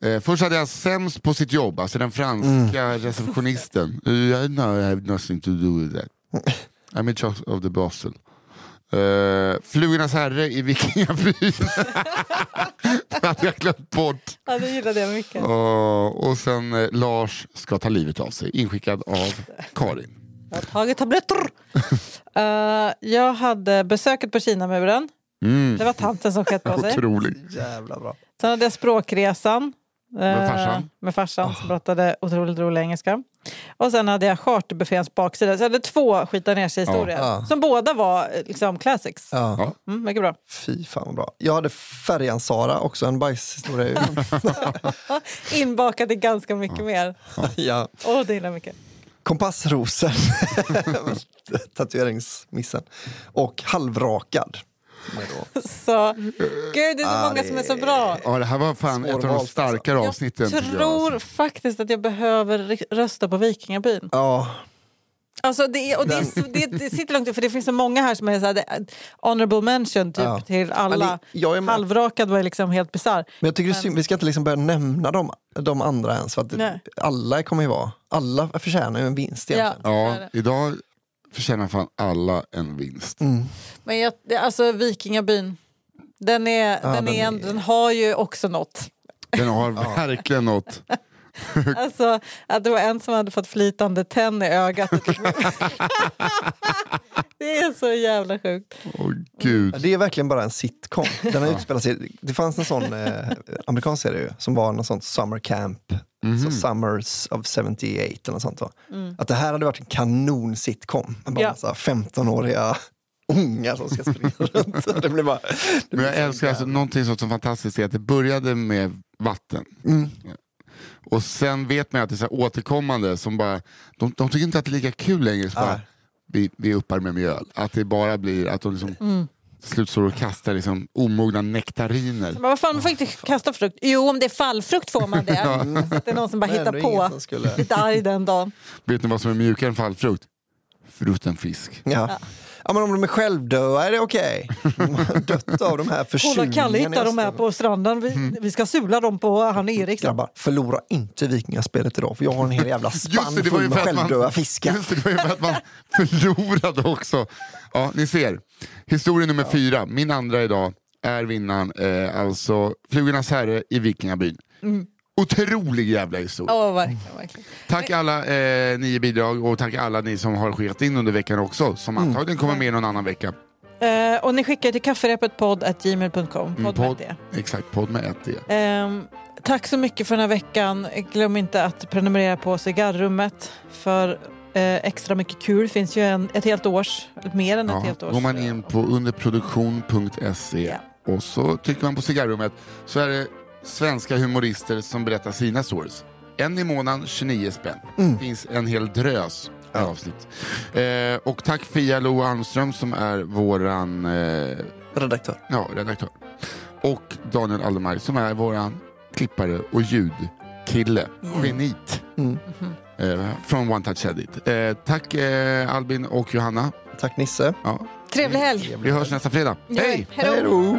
Eh, Först hade jag sämst på sitt jobb, alltså den franska receptionisten. Uh, no, I have nothing to do with that. *laughs* I'm in charge of the Basel. Uh, Flugornas herre i Vikingabyn. *laughs* det hade jag glömt bort. Ja, det gillade jag mycket. Uh, och sen eh, Lars ska ta livet av sig, inskickad av Karin. Jag har tagit tabletter. *laughs* Eh, jag hade besöket på Kinamuren. Mm. Det var tanten som skett på sig. Otroligt. Jävla bra. Sen hade jag språkresan. Eh, Med farsan? Med farsan som pratade otroligt rolig engelska. Och sen hade jag charterbufféns baksida. Så jag hade två skita ner sig historier. Ja. Som båda var eh, liksom classics. Ja. Ja. Mm, mycket bra. Fy fan vad bra. Jag hade Färjan-Sara, också en bajshistoria. *laughs* *laughs* Inbakad i ganska mycket mer. *laughs* ja. Åh, det gillar jag mycket. Kompassrosen, tatueringsmissen. Och halvrakad. Så, gud, det är så Ah, många som är så bra. Ja, det här var fan ett av de Svårvalt, starkare Jag avsnitten. jag, tror alltså. faktiskt att jag behöver rösta på Vikingabyn. Ja, Alltså det, är, och det, är så, det, det sitter långt för det finns så många här som är så här, honorable mention typ, Ja. till alla. Men jag är med. Halvrakad var liksom helt bisarr. men jag tycker det är synd, vi ska inte liksom börja nämna de, de andra ens. För att Nej. alla kommer ju vara, alla förtjänar ju en vinst Ja. egentligen. Ja, det. idag förtjänar fan alla en vinst. Mm. Men jag, alltså Vikingabyn, den, är, den, den är, är- en- den har ju också något. Den har verkligen något. *laughs* *laughs* Alltså att det var en som hade fått flytande tenn i ögat. *laughs* det är så jävla sjukt. Åh gud. Det är verkligen bara en sitcom. Den har utspelat sig, det fanns en sån eh, amerikansk serie ju, som var någon sån summer camp, så Summers of 78 eller sånt. Då. Att det här hade varit en kanon sitcom. Bara Ja. massa 15-åriga ungar som ska springa *laughs* runt. Det blir bara, det Men jag älskar alltså, någonting som är så fantastiskt är att det började med vatten. Och sen vet man att det är så här återkommande som bara, de, de tycker inte att det är lika kul längre. Så bara, vi, vi uppar med mjöl. Att det bara blir att de liksom till slut står och kastar liksom omogna nektariner. Men vad fan, man får inte kasta frukt. Jo, om det är fallfrukt får man det. *laughs* Så att det är någon som bara hittar på. skulle- Lite arg den dagen. Vet ni vad som är mjukare än fallfrukt? Frutten fisk. Ja. Ja, men om de är självdöda är det okej. De *laughs* har dött av de här försurningarna. Kalle i hittar de här på stranden. Vi, vi ska sula dem på han Erik. Grabbar, förlora inte vikingaspelet idag för jag har en hel jävla *laughs* spann det full med självdöda fiskar. Just det, det var ju för att man förlorade också. Ja, ni ser. Historia nummer fyra, min andra idag, är vinnaren, eh, alltså Flugornas herre i Vikingabyn. Otrolig jävla historia. Ja, verkligen. verkligen. Tack alla eh, nio bidrag och tack alla ni som har skickat in under veckan också, som antagligen kommer med någon annan vecka. Eh, och ni skickar till kafferepetpodd.gmail.com. Mm, Podd med det. Exakt, podd med ett D. Ehm, tack så mycket för den här veckan. Glöm inte att prenumerera på cigarrummet för eh, extra mycket kul. finns ju en, ett helt års, mer än ett Ja, helt års. går man in på underproduktion.se Ja. och så trycker man på cigarrummet så är det svenska humorister som berättar sina stories. En i månaden, 29 spänn. Mm. finns en hel drös med avsnitt. Eh, och tack Fia Lo Almström som är våran eh, Redaktör. ja, redaktör. Och Daniel Aldemar som är våran klippare och ljudkille. Genit. Mm. Eh, från One Touch Edit. Eh, tack eh, Albin och Johanna. Tack Nisse. Ja, Trevlig helg! vi hörs nästa fredag. Hej! Hej då!